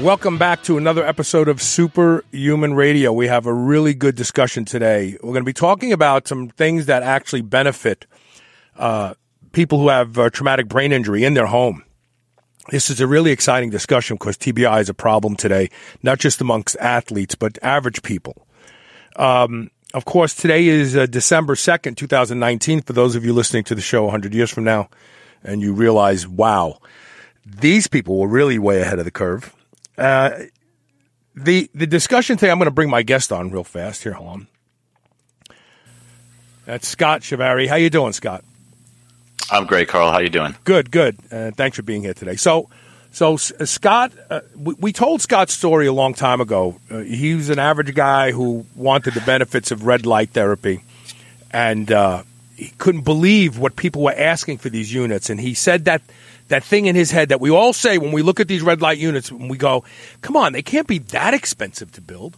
Welcome back to another episode of Superhuman Radio. We have a really good discussion today. We're going to be talking about some things that actually benefit uh, people who have uh, traumatic brain injury in their home. This is a really exciting discussion because TBI is a problem today, not just amongst athletes, but average people. Um, of course, today is uh, December 2nd, 2019. For those of you listening to the show 100 years from now, and you realize, wow, these people were really way ahead of the curve. Uh, the the discussion today, I'm going to bring my guest on real fast. Here, hold on. That's Scott Chiavari. How you doing, Scott? I'm great, Carl. How you doing? Good, good. Uh, thanks for being here today. So, so uh, Scott, uh, we, we, told Scott's story a long time ago. Uh, he was an average guy who wanted the benefits of red light therapy, and uh, he couldn't believe what people were asking for these units. And he said that that thing in his head that we all say when we look at these red light units, and we go, "Come on, they can't be that expensive to build."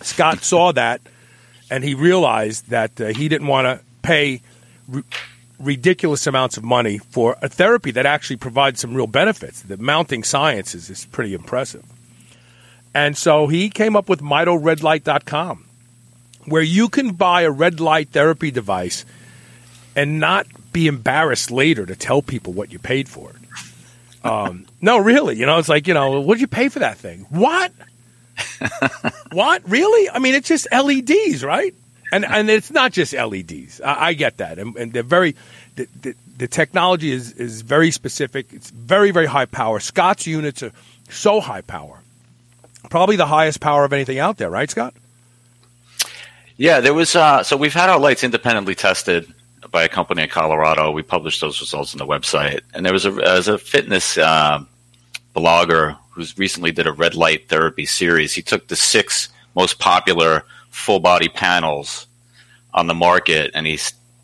Scott saw that, and he realized that uh, he didn't want to pay r- ridiculous amounts of money for a therapy that actually provides some real benefits. The mounting science is, is pretty impressive. And so he came up with MitoRedLight.com, where you can buy a red light therapy device and not be embarrassed later to tell people what you paid for it. Um, no, really, you know, it's like, you know, what did you pay for that thing? What? what? Really? I mean, it's just LEDs, right? And and it's not just LEDs. I, I get that, and, and, they're very. The, the, the technology is is very specific. It's very very high power. Scott's units are so high power, probably the highest power of anything out there, right, Scott? Yeah, there was. Uh, so we've had our lights independently tested by a company in Colorado. We published those results on the website, and there was a as a fitness uh, blogger who's recently did a red light therapy series. He took the six most popular full body panels on the market, and he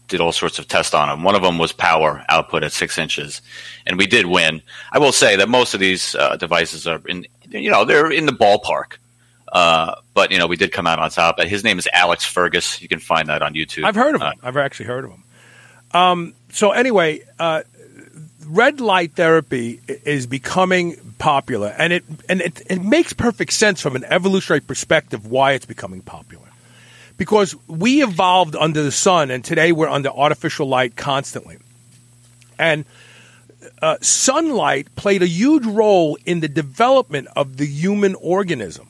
did all sorts of tests on them. One of them was power output at six inches, and we did win. I will say that most of these uh, devices are in, you know, they're in the ballpark. Uh, but you know, we did come out on top. His name is Alex Fergus. You can find that on YouTube. I've heard of him. Uh, I've actually heard of him. Um, so anyway, uh, red light therapy is becoming popular, and it and it, it makes perfect sense from an evolutionary perspective why it's becoming popular. Because we evolved under the sun, and today we're under artificial light constantly. And uh, sunlight played a huge role in the development of the human organism.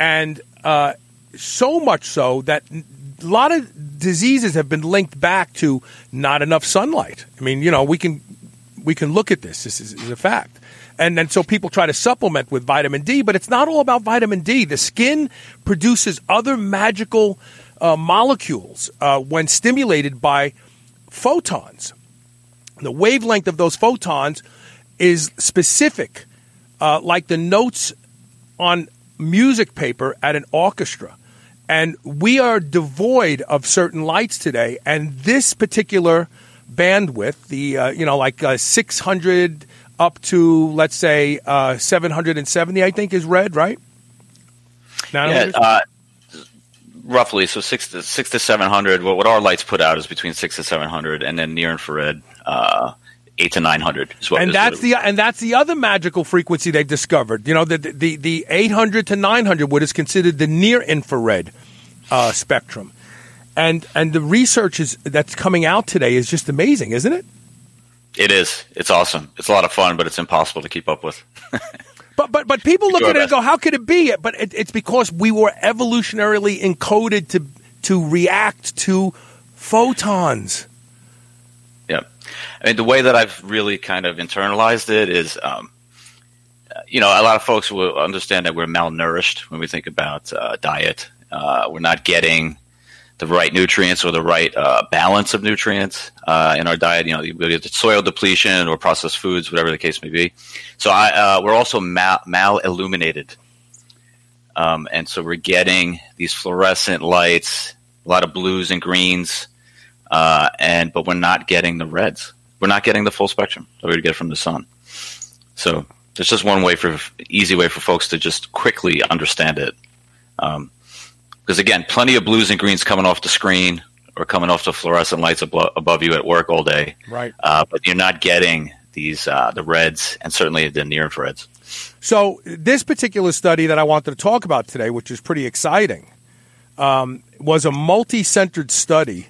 And uh, so much so that a lot of diseases have been linked back to not enough sunlight. I mean, you know, we can we can look at this. This is, is a fact. And then so people try to supplement with vitamin D, but it's not all about vitamin D. The skin produces other magical uh, molecules uh, when stimulated by photons. The wavelength of those photons is specific, uh, like the notes on music paper at an orchestra. And we are devoid of certain lights today. And this particular bandwidth, the, uh, you know, like uh, 600 up to, let's say, uh, 770, I think is red, right? Yeah, uh, roughly. So six to, six to 700. What, what our lights put out is between six to 700. And then near infrared, uh, eight to nine hundred. And that's the and that's the other magical frequency they've discovered. You know, the the the eight hundred to nine hundred what is considered the near infrared uh, spectrum, and and the research is that's coming out today is just amazing, isn't it? It is. It's awesome. It's a lot of fun, but it's impossible to keep up with. but but but people look at it and go, "How could it be?" But it, it's because we were evolutionarily encoded to to react to photons. I mean, the way that I've really kind of internalized it is, um, you know, a lot of folks will understand that we're malnourished when we think about uh, diet. Uh, we're not getting the right nutrients or the right uh, balance of nutrients uh, in our diet. You know, we get soil depletion or processed foods, whatever the case may be. So I, uh, we're also mal, mal illuminated, um, and so we're getting these fluorescent lights, a lot of blues and greens, uh, and but we're not getting the reds. We're not getting the full spectrum that we would get from the sun. So there's just one way for easy way for folks to just quickly understand it. Um, because again, plenty of blues and greens coming off the screen or coming off the fluorescent lights above, above you at work all day. Right. Uh, but you're not getting these uh, the reds and certainly the near infrareds. So this particular study that I wanted to talk about today, which is pretty exciting, um, was a multi-centered study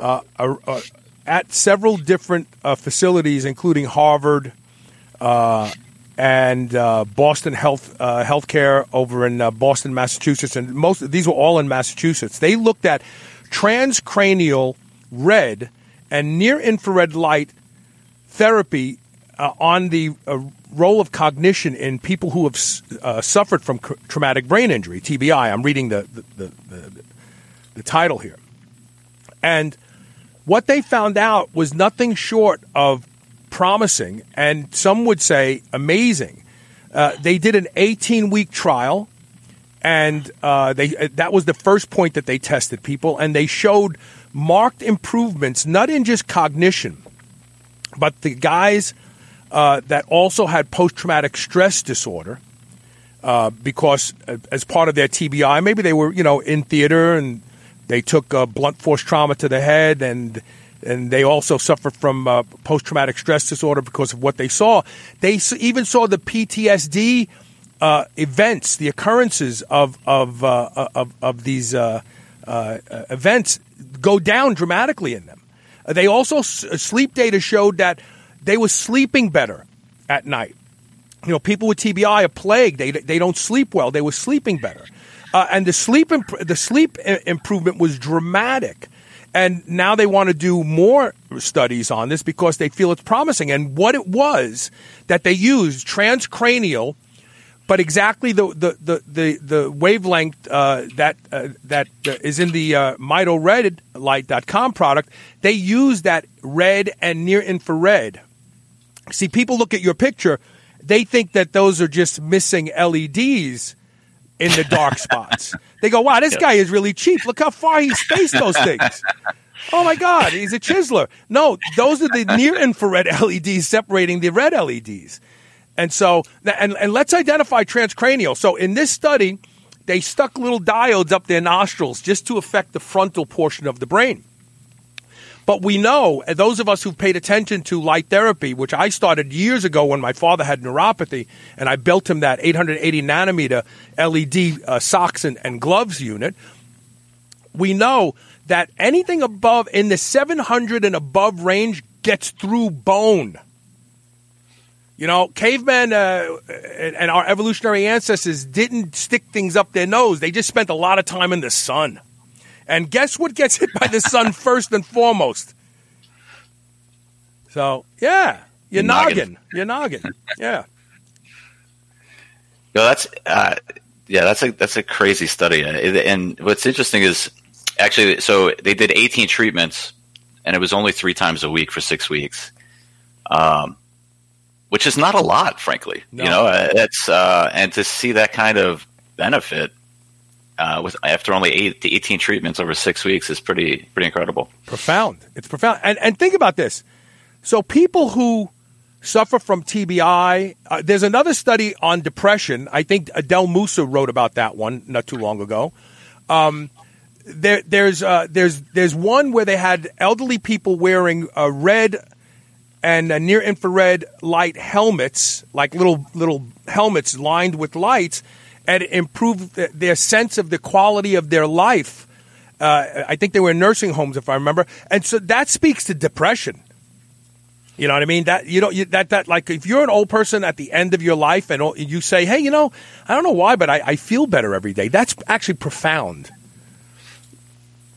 uh, uh, at several different uh, facilities, including Harvard uh, and uh, Boston Health uh, Healthcare over in Boston, Massachusetts, and most these were all in Massachusetts. They looked at transcranial red and near infrared light therapy on the role of cognition in people who have uh, suffered from traumatic brain injury, TBI. I'm reading the the, the, the, the, title here. And what they found out was nothing short of promising, and some would say amazing. Uh, they did an 18 week trial, and uh, they that was the first point that they tested people, and they showed marked improvements, not in just cognition, but the guys uh, that also had post traumatic stress disorder. Uh, because uh, as part of their TBI, maybe they were, you know, in theater and they took blunt force trauma to the head, and and they also suffered from uh, post traumatic stress disorder because of what they saw. They even saw the PTSD uh, events, the occurrences of of uh, of, of, these events go down dramatically in them. They also sleep data showed that they were sleeping better at night. You know, people with TBI are plagued. They, they don't sleep well. They were sleeping better. Uh, and the sleep, imp- the sleep improvement was dramatic. And now they want to do more studies on this because they feel it's promising. And what it was that they used transcranial, but exactly the the the the, the wavelength uh, that uh, that uh, is in the uh, MitoRedLight.com product. They use that red and near infrared See, people look at your picture, they think that those are just missing LEDs in the dark spots. They go, wow, this guy is really cheap. Look how far he spaced those things. Oh my God, he's a chiseler. No, those are the near infrared LEDs separating the red LEDs. And so, and, and let's identify transcranial. So in this study, they stuck little diodes up their nostrils just to affect the frontal portion of the brain. But we know, those of us who've paid attention to light therapy, which I started years ago when my father had neuropathy, and I built him that 880 nanometer LED uh, socks and, and gloves unit, we know that anything above in the 700 and above range gets through bone. You know, cavemen uh, and our evolutionary ancestors didn't stick things up their nose. They just spent a lot of time in the sun. And guess what gets hit by the sun first and foremost? So, yeah, your noggin. noggin. Your noggin. Yeah. No, that's uh, yeah, that's a that's a crazy study. And what's interesting is actually, so they did 18 treatments, and it was only three times a week for six weeks, um, which is not a lot, frankly. No. You know, it's uh, and to see that kind of benefit uh, with after only eight to eighteen treatments over six weeks is pretty pretty incredible. Profound. It's profound. And and think about this. So people who suffer from TBI, uh, there's another study on depression. I think Adel Moussa wrote about that one not too long ago. Um, there, there's uh, there's there's one where they had elderly people wearing a red and near infrared light helmets, like little little helmets lined with lights and improve their sense of the quality of their life. Uh, I think they were in nursing homes, if I remember, and so that speaks to depression. You know what I mean? That you know you, that that like if you're an old person at the end of your life and you say, "Hey, you know, I don't know why, but I, I feel better every day." That's actually profound.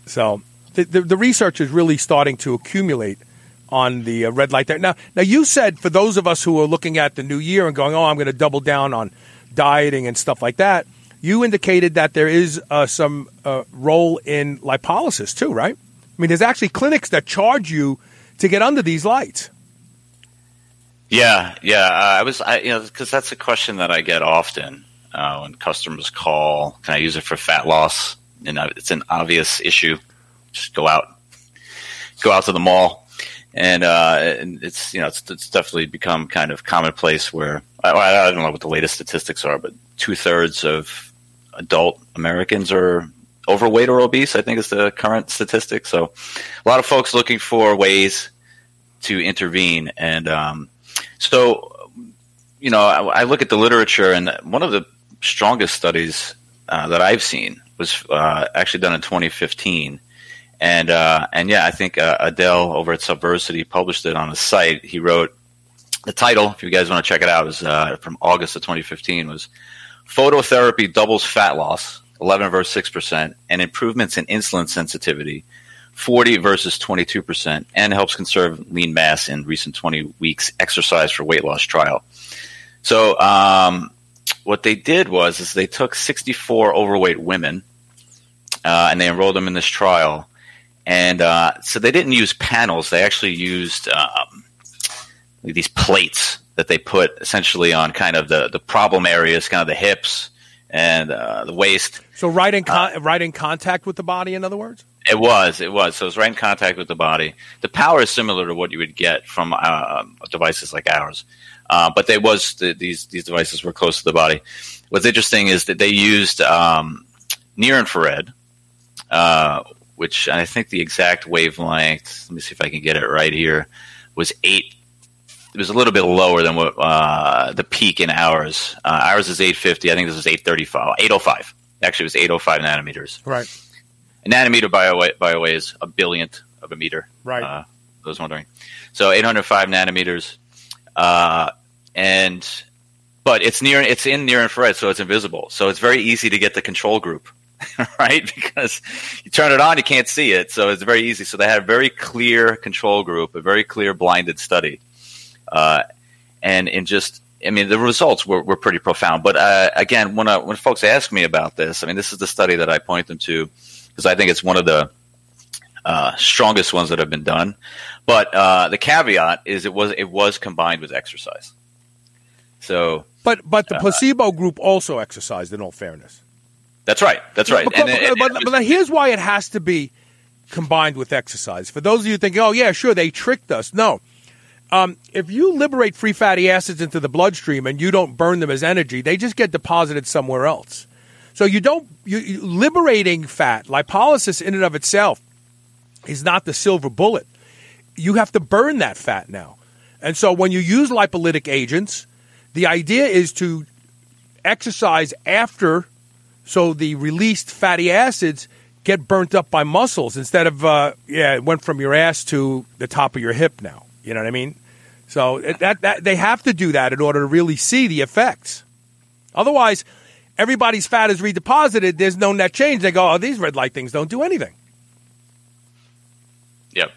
So the, the, the research is really starting to accumulate on the uh, red light there. Now, now you said for those of us who are looking at the new year and going, "Oh, I'm going to double down on." Dieting and stuff like that. you indicated that there is uh, some uh, role in lipolysis too, right? I mean, there's actually clinics that charge you to get under these lights. Yeah, yeah. Uh, I was, I, you know, because that's a question that I get often uh, when customers call. Can I use it for fat loss? And it's an obvious issue. Just go out, go out to the mall, and, uh, and it's you know it's, it's, definitely become kind of commonplace where I, I don't know what the latest statistics are, but two thirds of adult Americans are overweight or obese. I think is the current statistic. So, a lot of folks looking for ways to intervene, and um, so you know I, I, look at the literature, and one of the strongest studies uh, that I've seen was uh, actually done in 2015. And uh, and yeah, I think uh, Adel over at SuppVersity published it on the site. He wrote the title, if you guys want to check it out, is uh, from August of 2015. Was phototherapy doubles fat loss, 11 versus 6 percent, and improvements in insulin sensitivity, 40 versus 22 percent, and helps conserve lean mass in recent 20 weeks exercise for weight loss trial. So um, what they did was is they took 64 overweight women uh, and they enrolled them in this trial and uh, so they didn't use panels; they actually used um, these plates that they put essentially on kind of the the problem areas, kind of the hips and uh, the waist. So right in con- uh, right in contact with the body, in other words. It was. It was. So it was right in contact with the body. The power is similar to what you would get from uh, devices like ours, uh, but they was the, these these devices were close to the body. What's interesting is that they used um, near infrared, uh, which I think the exact wavelength, let me see if I can get it right here, was eight. It was a little bit lower than what uh, the peak in ours. Uh, ours is 850. I think this is 835, 805. Actually, it was 805 nanometers. Right. A nanometer, by the way, by the way is a billionth of a meter. Right. Uh, I was wondering. So 805 nanometers, uh, and but it's near. It's in near infrared, so it's invisible. So it's very easy to get the control group right? Because you turn it on, you can't see it, so it's very easy. So they had a very clear control group, a very clear blinded study, uh, and in just, I mean, the results were, were pretty profound. But uh, again, when uh, when folks ask me about this, I mean, this is the study that I point them to because I think it's one of the uh, strongest ones that have been done. But uh, the caveat is it was it was combined with exercise. So, but but the uh, placebo group also exercised. In all fairness, that's right. That's right. But, and, and, but, but, but here's why it has to be combined with exercise. For those of you thinking, oh, yeah, sure, they tricked us. No. Um, if you liberate free fatty acids into the bloodstream and you don't burn them as energy, they just get deposited somewhere else. So you don't, you, you, liberating fat, lipolysis in and of itself is not the silver bullet. You have to burn that fat now. And so when you use lipolytic agents, the idea is to exercise after so the released fatty acids get burnt up by muscles instead of uh, yeah, it went from your ass to the top of your hip now. You know what I mean? So that, that they have to do that in order to really see the effects. Otherwise, everybody's fat is redeposited. There's no net change. They go, oh, these red light things don't do anything. Yep.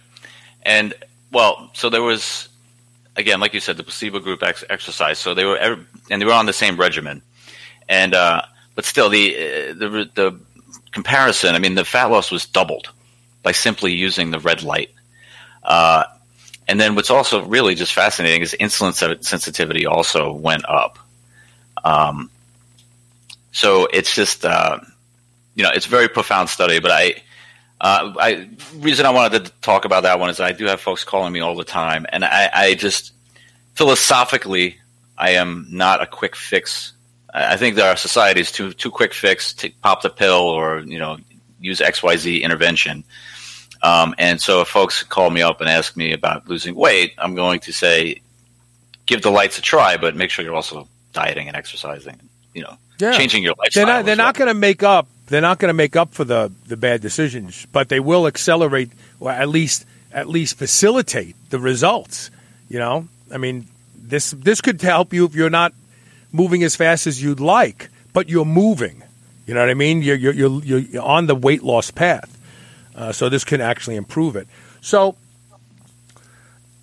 And well, so there was again, like you said, the placebo group ex- exercise. So they were, and they were on the same regimen. And uh, but still, the, uh, the the comparison. I mean, the fat loss was doubled by simply using the red light. Uh, and then what's also really just fascinating is insulin sensitivity also went up. Um, so it's just uh, you know it's a very profound study. But I, uh, I reason I wanted to talk about that one is I do have folks calling me all the time, and I, I just philosophically I am not a quick fix I think that our society is too too quick fix to pop the pill or you know use X Y Z intervention. Um, and so if folks call me up and ask me about losing weight, I'm going to say give the lights a try, but make sure you're also dieting and exercising. You know, yeah. changing your lifestyle. They're not, they're not going to make up. They're not going to make up for the the bad decisions, but they will accelerate or at least at least facilitate the results. You know, I mean, this this could help you if you're not moving as fast as you'd like, but you're moving. You know what I mean? You're, you're, you're, you're on the weight loss path. Uh, so this can actually improve it. So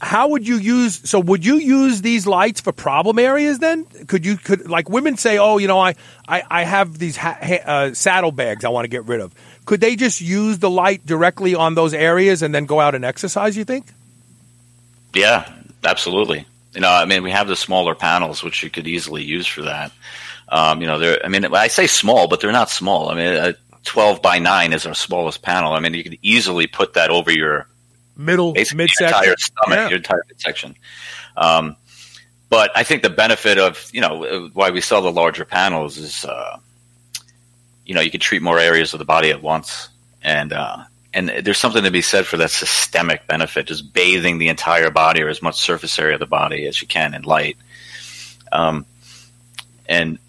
how would you use? So would you use these lights for problem areas? Then could you could like women say, oh, you know, I I, I have these ha- ha- uh, saddlebags I want to get rid of. Could they just use the light directly on those areas and then go out and exercise? You think? Yeah, absolutely. You know, I mean, we have the smaller panels, which you could easily use for that. Um, you know, they're, I mean, I say small, but they're not small. I mean, a 12 by 9 is our smallest panel. I mean, you could easily put that over your middle midsection, your entire stomach, Yeah. your entire midsection. Um, but I think the benefit of, you know, why we sell the larger panels is, uh, you know, you can treat more areas of the body at once. And, uh, and there's something to be said for that systemic benefit, just bathing the entire body or as much surface area of the body as you can in light. Um, and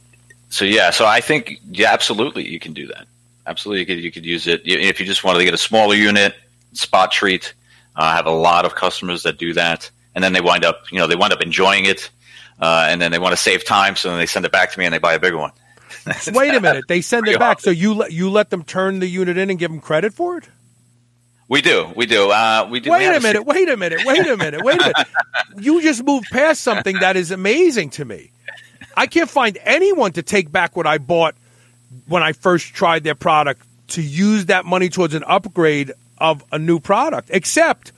so, yeah, so I think, yeah, absolutely, you can do that. Absolutely, you could, you could use it if you just wanted to get a smaller unit, spot treat. Uh, I have a lot of customers that do that, and then they wind up, you know, they wind up enjoying it, uh, and then they want to save time, so then they send it back to me and they buy a bigger one. Wait a minute, they send it back. awesome. So you let you let them turn the unit in and give them credit for it? We do, we do, uh, we do. Wait have a minute, wait a minute, wait a minute, wait a minute. You just moved past something that is amazing to me. I can't find anyone to take back what I bought when I first tried their product to use that money towards an upgrade of a new product, except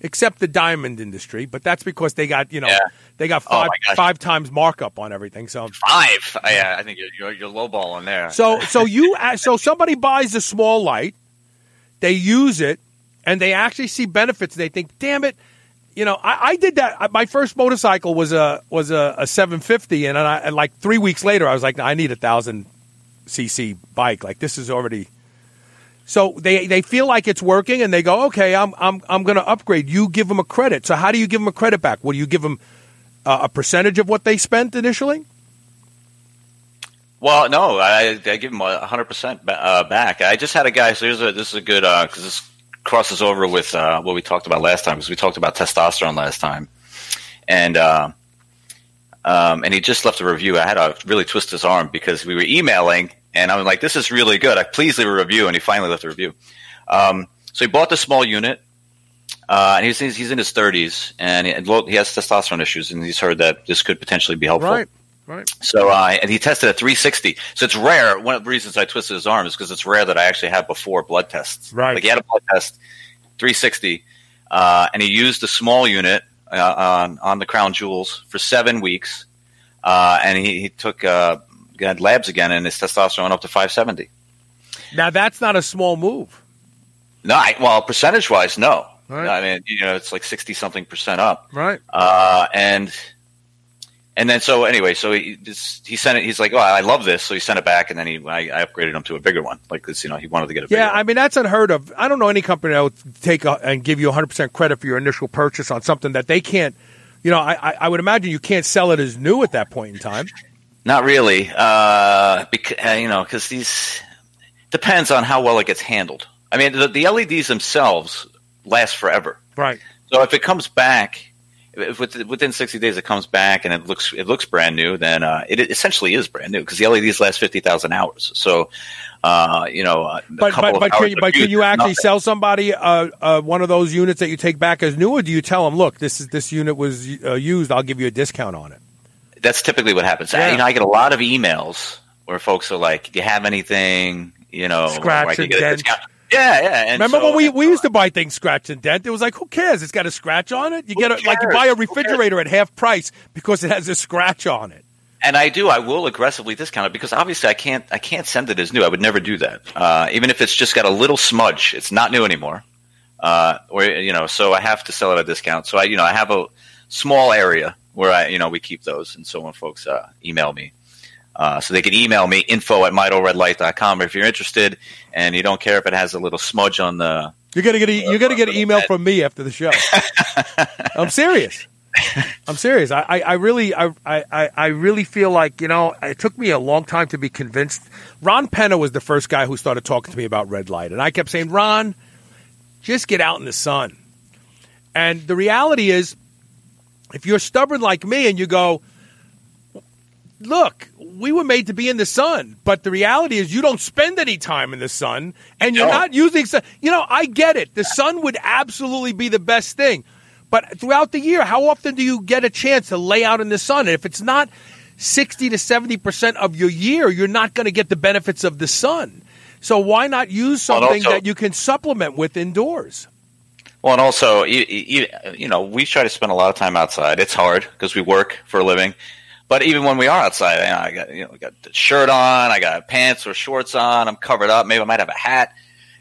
except the diamond industry. But that's because they got you know Yeah. they got Oh, five gosh. five times markup on everything. So Five. I, uh, I think you're, you're, you're lowballing there. so so you so somebody buys a small light, they use it, and they actually see benefits. They think, damn it, you know, I, I did that. My first motorcycle was a was a, a 750, and, I, and like three weeks later, I was like, I need a thousand cc bike. Like this is already. So they they feel like it's working, and they go, okay, I'm I'm I'm going to upgrade. You give them a credit. So how do you give them a credit back? Will you give them uh, a percentage of what they spent initially? Well, no, I, I give them hundred percent uh, back. I just had a guy. So here's a, this is a good because this crosses over with uh, what we talked about last time because we talked about testosterone last time, and uh, um, and he just left a review. I had to really twist his arm because we were emailing, and I was like, "This is really good. I please leave a review," and he finally left a review. Um, so he bought the small unit. Uh, and he's, he's he's in his 30s, and he, he has testosterone issues, and he's heard that this could potentially be helpful. Right, right. So, uh, and he tested at 360. So it's rare. One of the reasons I twisted his arm is because it's rare that I actually have before blood tests. Right. Like he had a blood test, 360, uh, and he used the small unit uh, on on the crown jewels for seven weeks, uh, and he, he took uh, got labs again, and his testosterone went up to 570. Now that's not a small move. No, I, well, percentage wise, no. Right. I mean, you know, it's like 60 something percent up. Right. Uh, and and then so anyway, so he just, he sent it. He's like, "Oh, I love this," so he sent it back, and then he I, I upgraded him to a bigger one, like this. You know, he wanted to get a bigger Yeah. I mean that's unheard of. I don't know any company that would take a, and give you 100 percent credit for your initial purchase on something that they can't. You know, I, I, I would imagine you can't sell it as new at that point in time. Not really, uh, because uh, you know, because these depends on how well it gets handled. I mean, the, the LEDs themselves last forever. Right. So if it comes back, if within within 60 days it comes back and it looks it looks brand new, then uh, it essentially is brand new because the LEDs last 50,000 hours. So, uh, you know, a But couple but but can, you, but can you actually nothing. sell somebody uh, uh, one of those units that you take back as new, or do you tell them, look, this is this unit was uh, used, I'll give you a discount on it? That's typically what happens. Yeah. You know, I get a lot of emails where folks are like, "Do you have anything?" You know, Scratch I and get a dent. Yeah, yeah. And Remember so- when we, we so- used to buy things scratch and dent? It was like, who cares? It's got a scratch on it. You get a, like you buy a refrigerator at half price because it has a scratch on it. and I do. I will aggressively discount it because obviously I can't. I can't send it as new. I would never do that. Uh, even if it's just got a little smudge, it's not new anymore. Uh, or you know, so I have to sell it at a discount. So I, you know, I have a small area where I, you know, we keep those. And so when folks uh, email me, uh, so they can email me info at mitoredlight.com if you're interested, and you don't care if it has a little smudge on the. You're gonna get a, you're gonna get an email from me after the show. I'm serious. I'm serious. I, I, I really I, I, I really feel like you know it took me a long time to be convinced. Ron Penna was the first guy who started talking to me about red light, and I kept saying, Ron, just get out in the sun. And the reality is, if you're stubborn like me and you go, look, we were made to be in the sun, but the reality is you don't spend any time in the sun and you're No. not using sun. You know, I get it. The sun would absolutely be the best thing. But throughout the year, how often do you get a chance to lay out in the sun? And if it's not 60 to 70% of your year, you're not going to get the benefits of the sun. So why not use something also- that you can supplement with indoors? Well, and also, you, you, you know, we try to spend a lot of time outside. It's hard because we work for a living. But even when we are outside, you know, I got you know, I got the shirt on, I got pants or shorts on, I'm covered up. Maybe I might have a hat.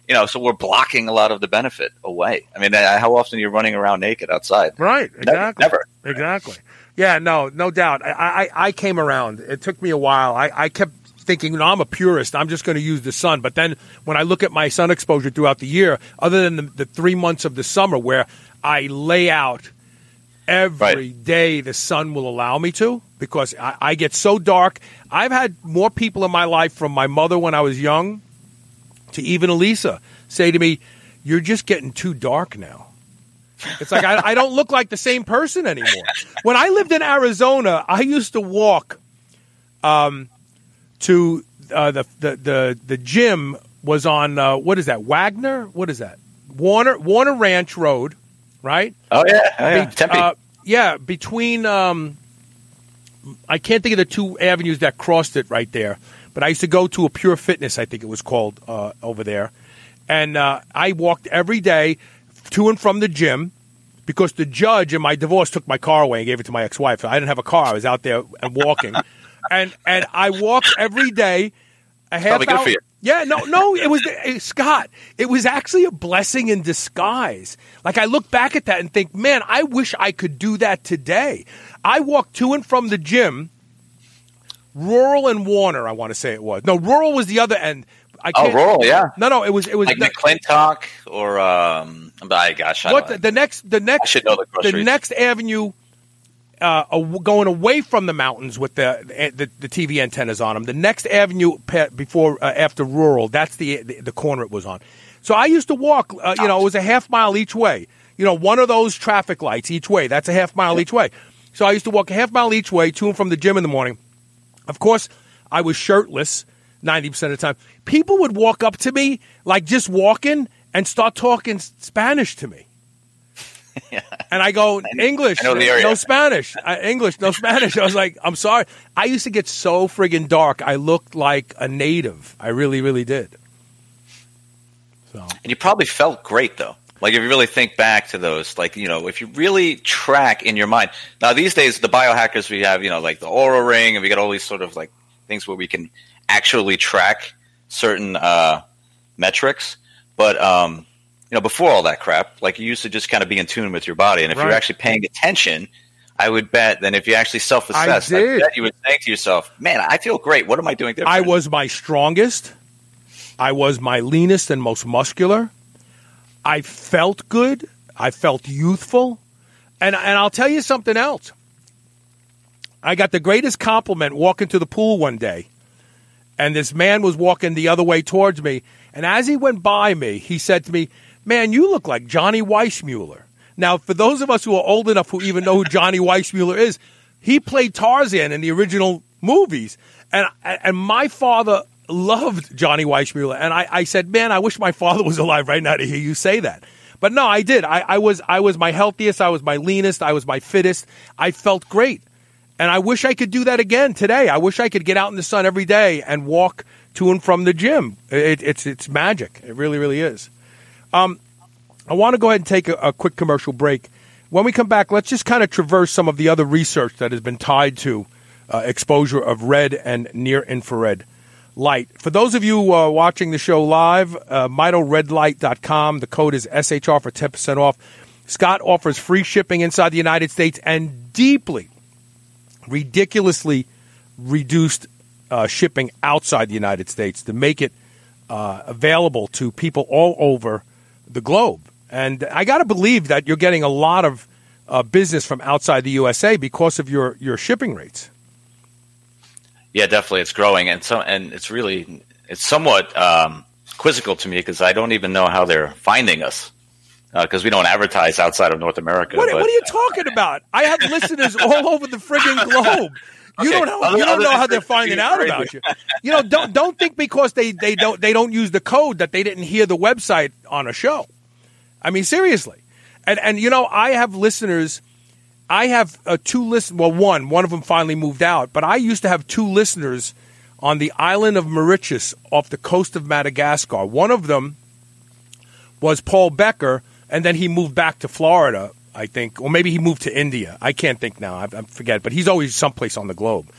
You know, so we're blocking a lot of the benefit away. I mean, uh, how often you're you running around naked outside? Right, Never- Never. Exactly. Yeah, no, no doubt. I, I, I came around. It took me a while. I, I kept thinking, no, I'm a purist. I'm just going to use the sun. But then when I look at my sun exposure throughout the year, other than the, the three months of the summer where I lay out every day Right. the sun will allow me to, because I, I get so dark. I've had more people in my life, from my mother when I was young to even Elisa, say to me, You're just getting too dark now. It's like I, I don't look like the same person anymore. When I lived in Arizona, I used to walk um, to uh, the, the the the gym was on uh, what is that Wagner? What is that Warner Warner Ranch Road, right? Oh yeah, oh, yeah. Be- Tempe. uh, yeah, between um, I can't think of the two avenues that crossed it right there, but I used to go to a Pure Fitness, I think it was called uh, over there, and uh, I walked every day to and from the gym because the judge in my divorce took my car away and gave it to my ex-wife. I didn't have a car; I was out there and walking, and and I walked every day. A half Probably good hour. Yeah, no, no, it was eh, Scott. It was actually a blessing in disguise. Like I look back at that and think, man, I wish I could do that today. I walked to and from the gym, rural and Warner. I want to say it was. No, rural was the other end. I oh, can't, rural, yeah. No, no, it was. It was Like the- McClintock or um. I gosh, I what don't the, the next the next I should know the groceries. next avenue uh, going away from the mountains with the the, the TV antennas on them. The next avenue before uh, after rural, that's the, the the corner it was on. So I used to walk. Uh, you know, it was a half mile each way. You know, one of those traffic lights each way. That's a half mile each way. So I used to walk a half mile each way to and from the gym in the morning. Of course, I was shirtless 90% of the time. People would walk up to me, like just walking, and start talking Spanish to me. And I go, English, I know the area. no Spanish. Uh, English, no Spanish. I was like, I'm sorry. I used to get so friggin' dark. I looked like a native. I really, really did. So, And you probably felt great though. Like if you really think back to those, like you know, if you really track in your mind. Now these days, the biohackers we have, you know, like the Oura Ring, and we got all these sort of like things where we can actually track certain uh, metrics. But um, you know, before all that crap, like you used to just kind of be in tune with your body, and if Right. you're actually paying attention. I would bet that if you actually self-assessed, I did. bet you would think to yourself, "Man, I feel great. What am I doing different?" I was my strongest. I was my leanest and most muscular. I felt good. I felt youthful. And, and I'll tell you something else. I got the greatest compliment walking to the pool one day. And this man was walking the other way towards me. And as he went by me, he said to me, Man, you look like Johnny Weissmuller. Now, for those of us who are old enough who even know who Johnny Weissmuller is, he played Tarzan in the original movies. And, and my father loved Johnny Weissmuller. And I, I said, Man, I wish my father was alive right now to hear you say that. But no, I did. I, I was I was my healthiest, I was my leanest, I was my fittest. I felt great. And I wish I could do that again today. I wish I could get out in the sun every day and walk to and from the gym. It, it's it's magic. It really really is. Um, I want to go ahead and take a, a quick commercial break. When we come back, let's just kind of traverse some of the other research that has been tied to uh, exposure of red and near infrared light. For those of you uh, watching the show live, uh, MitoRedLight.com. The code is SHR for 10% off. Scott offers free shipping inside the United States and deeply, ridiculously reduced uh, shipping outside the United States to make it uh, available to people all over the globe. And I got to believe that you're getting a lot of uh, business from outside the USA because of your, your shipping rates. Yeah, definitely, it's growing, and so and it's really it's somewhat um, quizzical to me because I don't even know how they're finding us because we don't advertise outside of North America. What, but- what are you talking about? I have listeners all over the frigging globe. You Okay, don't know. other- you don't know how they're finding out radio. about you. You know, don't don't think because they, they don't they don't use the code that they didn't hear the website on a show. I mean, seriously. And and you know, I have listeners. I have uh, two listen. Well, one one of them finally moved out, but I used to have two listeners on the island of Mauritius off the coast of Madagascar. One of them was Paul Becker, and then he moved back to Florida, I think, or maybe he moved to India. I can't think now. I, I forget, but he's always someplace on the globe.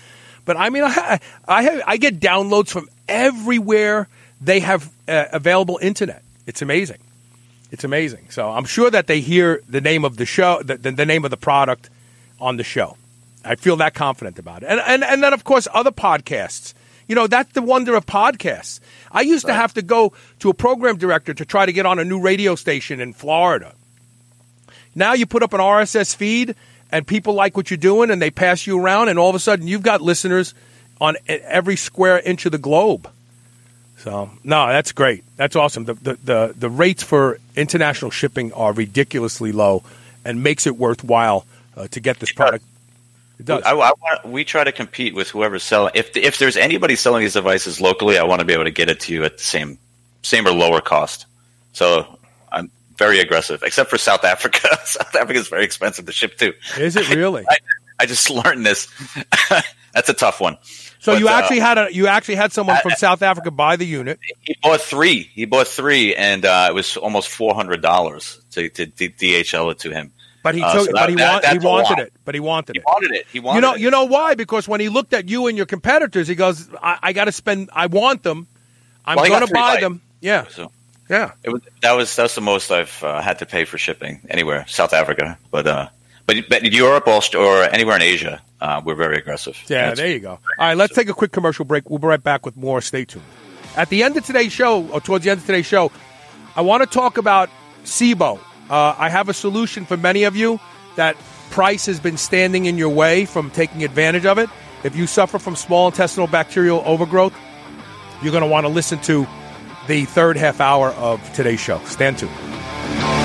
But I mean, I I, have, I get downloads from everywhere they have uh, available internet. It's amazing. It's amazing. So I'm sure that they hear the name of the show, the, the, the name of the product on the show. I feel that confident about it. And, and, and then, of course, other podcasts. You know, that's the wonder of podcasts. I used right. to have to go to a program director to try to get on a new radio station in Florida. Now you put up an RSS feed and people like what you're doing and they pass you around, and all of a sudden you've got listeners on every square inch of the globe. So no, that's great. That's awesome. The, the the the, rates for international shipping are ridiculously low, and makes it worthwhile uh, to get this product. It does. I, I want, we try to compete with whoever's selling. If if there's anybody selling these devices locally, I want to be able to get it to you at the same same or lower cost. So very aggressive, except for South Africa. South Africa is very expensive to ship to. Is it really? I, I just learned this. That's a tough one. So but, you actually uh, had a you actually had someone from South Africa buy the unit. He bought three. He bought three, and uh, it was almost four hundred dollars to, to, to, DHL it to him. But he uh, took, so but he, that, he wanted it. But he wanted he it. Wanted it. He wanted it. You know. It. You know why? Because when he looked at you and your competitors, he goes, "I, I got to spend. I want them. I'm well, going to buy them." Yeah. So, yeah. Was, that was that's the most I've uh, had to pay for shipping anywhere, South Africa, but uh, but, but Europe or anywhere in Asia, uh, we're very aggressive. Yeah, there you go. All right, let's take a quick commercial break. We'll be right back with more. Stay tuned. At the end of today's show, or towards the end of today's show, I want to talk about SIBO. Uh, I have a solution for many of you that price has been standing in your way from taking advantage of it. If you suffer from small intestinal bacterial overgrowth, you're going to want to listen to the third half hour of today's show. Stand tuned.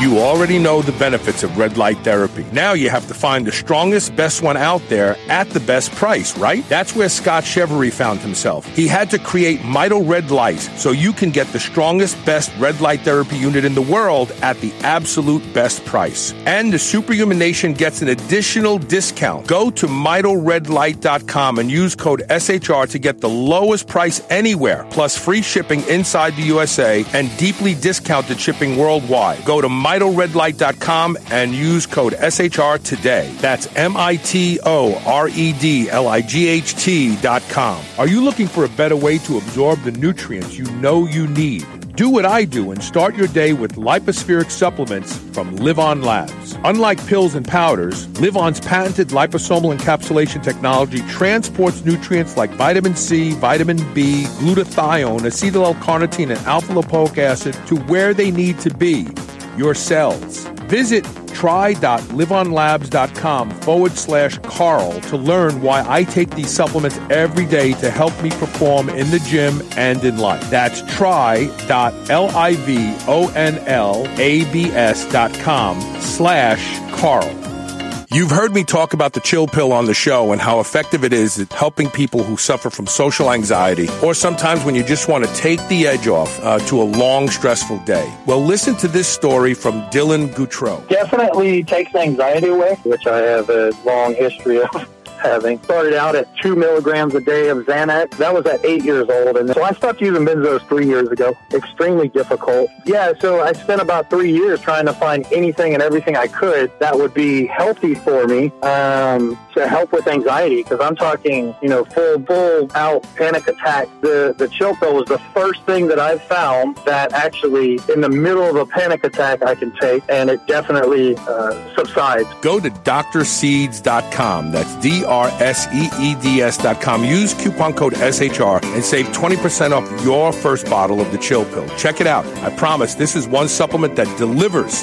You already know the benefits of red light therapy. Now you have to find the strongest, best one out there at the best price, right? That's where Scott Chevery found himself. He had to create Mito Red Light so you can get the strongest, best red light therapy unit in the world at the absolute best price. And the Superhuman Nation gets an additional discount. Go to MitoRedlight.com and use code SHR to get the lowest price anywhere, plus free shipping inside the USA and deeply discounted shipping worldwide. Go to MitoRedlight.com and use code SHR today. That's M I T O R E D L I G H T.com. Are you looking for a better way to absorb the nutrients you know you need? Do what I do and start your day with Lypo-Spheric supplements from LivOn Labs. Unlike pills and powders, LivOn's patented liposomal encapsulation technology transports nutrients like vitamin C, vitamin B, glutathione, acetyl L-carnitine, and alpha lipoic acid to where they need to be your cells. Visit try.livonlabs.com forward slash Carl to learn why I take these supplements every day to help me perform in the gym and in life. That's try.livonlabs.com slash Carl. You've heard me talk about the chill pill on the show and how effective it is at helping people who suffer from social anxiety or sometimes when you just want to take the edge off uh, to a long, stressful day. Well, listen to this story from Dylan Goutreau. Definitely takes anxiety away, which I have a long history of having. Started out at two milligrams a day of Xanax. That was at eight years old. And so I stopped using benzos three years ago. Extremely difficult. Yeah, so I spent about three years trying to find anything and everything I could that would be healthy for me um, to help with anxiety. Because I'm talking, you know, full, full out panic attack. The, the chill pill was the first thing that I've found that actually, in the middle of a panic attack, I can take, and it definitely uh, subsides. Go to drseeds.com. That's D R-S-E-E-D-S dot com. Use coupon code SHR and save 20% off your first bottle of the chill pill. Check it out. I promise this is one supplement that delivers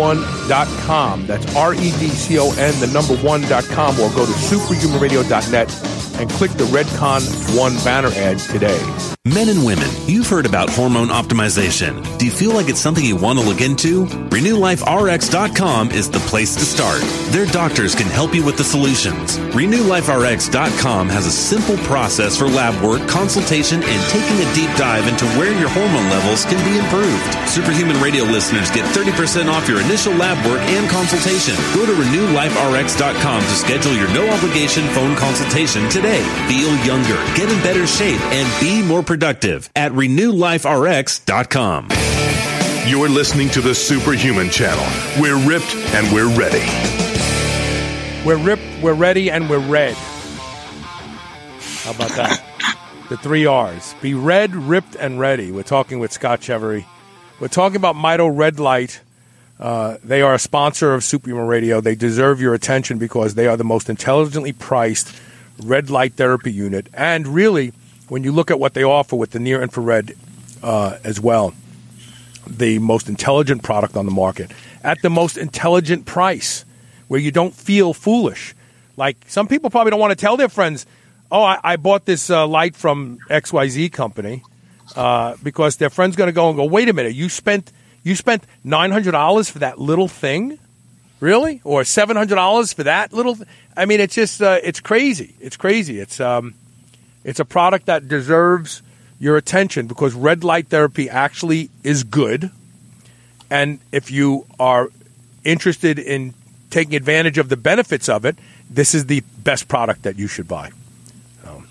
redcon1.com. That's R E D C O N, the number one.com, or go to superhumanradio.net and click the Redcon One banner ad today. Men and women, you've heard about hormone optimization. Do you feel like it's something you want to look into? RenewLifeRx.com is the place to start. Their doctors can help you with the solutions. RenewLifeRx.com has a simple process for lab work, consultation, and taking a deep dive into where your hormone levels can be improved. Superhuman Radio listeners get 30% off your initial lab work and consultation. Go to RenewLifeRx.com to schedule your no obligation phone consultation today. Feel younger, get in better shape, and be more productive at RenewLifeRx.com. You're listening to the Superhuman Channel. We're ripped and we're ready. We're ripped, we're ready, and we're red. How about that? the three R's. Be red, ripped, and ready. We're talking with Scott Chevery. We're talking about Mito Red Light. Uh, they are a sponsor of Superhuman Radio. They deserve your attention because they are the most intelligently priced red light therapy unit. And really, when you look at what they offer with the near infrared uh, as well, the most intelligent product on the market at the most intelligent price where you don't feel foolish. Like some people probably don't want to tell their friends, oh, I, I bought this uh, light from XYZ company uh, because their friend's going to go and go, wait a minute, you spent you spent nine hundred dollars for that little thing, really, or seven hundred dollars for that little. Th-? I mean, it's just uh, it's crazy. It's crazy. It's um, it's a product that deserves your attention because red light therapy actually is good, and if you are interested in taking advantage of the benefits of it, this is the best product that you should buy. Um,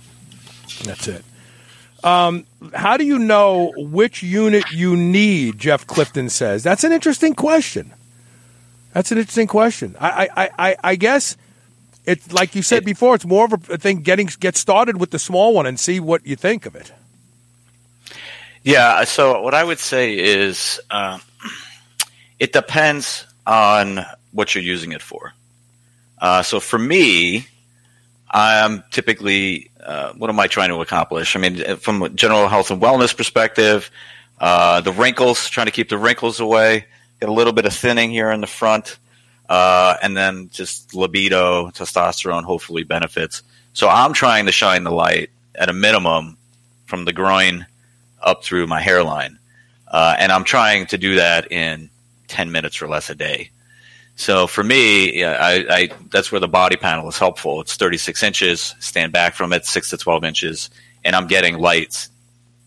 that's it. Um, how do you know which unit you need? Jeff Clifton says. That's an interesting question. That's an interesting question. I, I, I, I guess it's like you said before. It's more of a thing. Getting get started with the small one and see what you think of it. Yeah. So what I would say is, uh, it depends on what you're using it for. Uh, so for me, I'm typically, uh, what am I trying to accomplish? I mean, from a general health and wellness perspective, uh, the wrinkles, trying to keep the wrinkles away, get a little bit of thinning here in the front, uh, and then just libido, testosterone, hopefully benefits. So I'm trying to shine the light at a minimum from the groin up through my hairline. Uh, and I'm trying to do that in 10 minutes or less a day. So for me, I, I, that's where the body panel is helpful. It's 36 inches. Stand back from it, six to 12 inches, and I'm getting lights.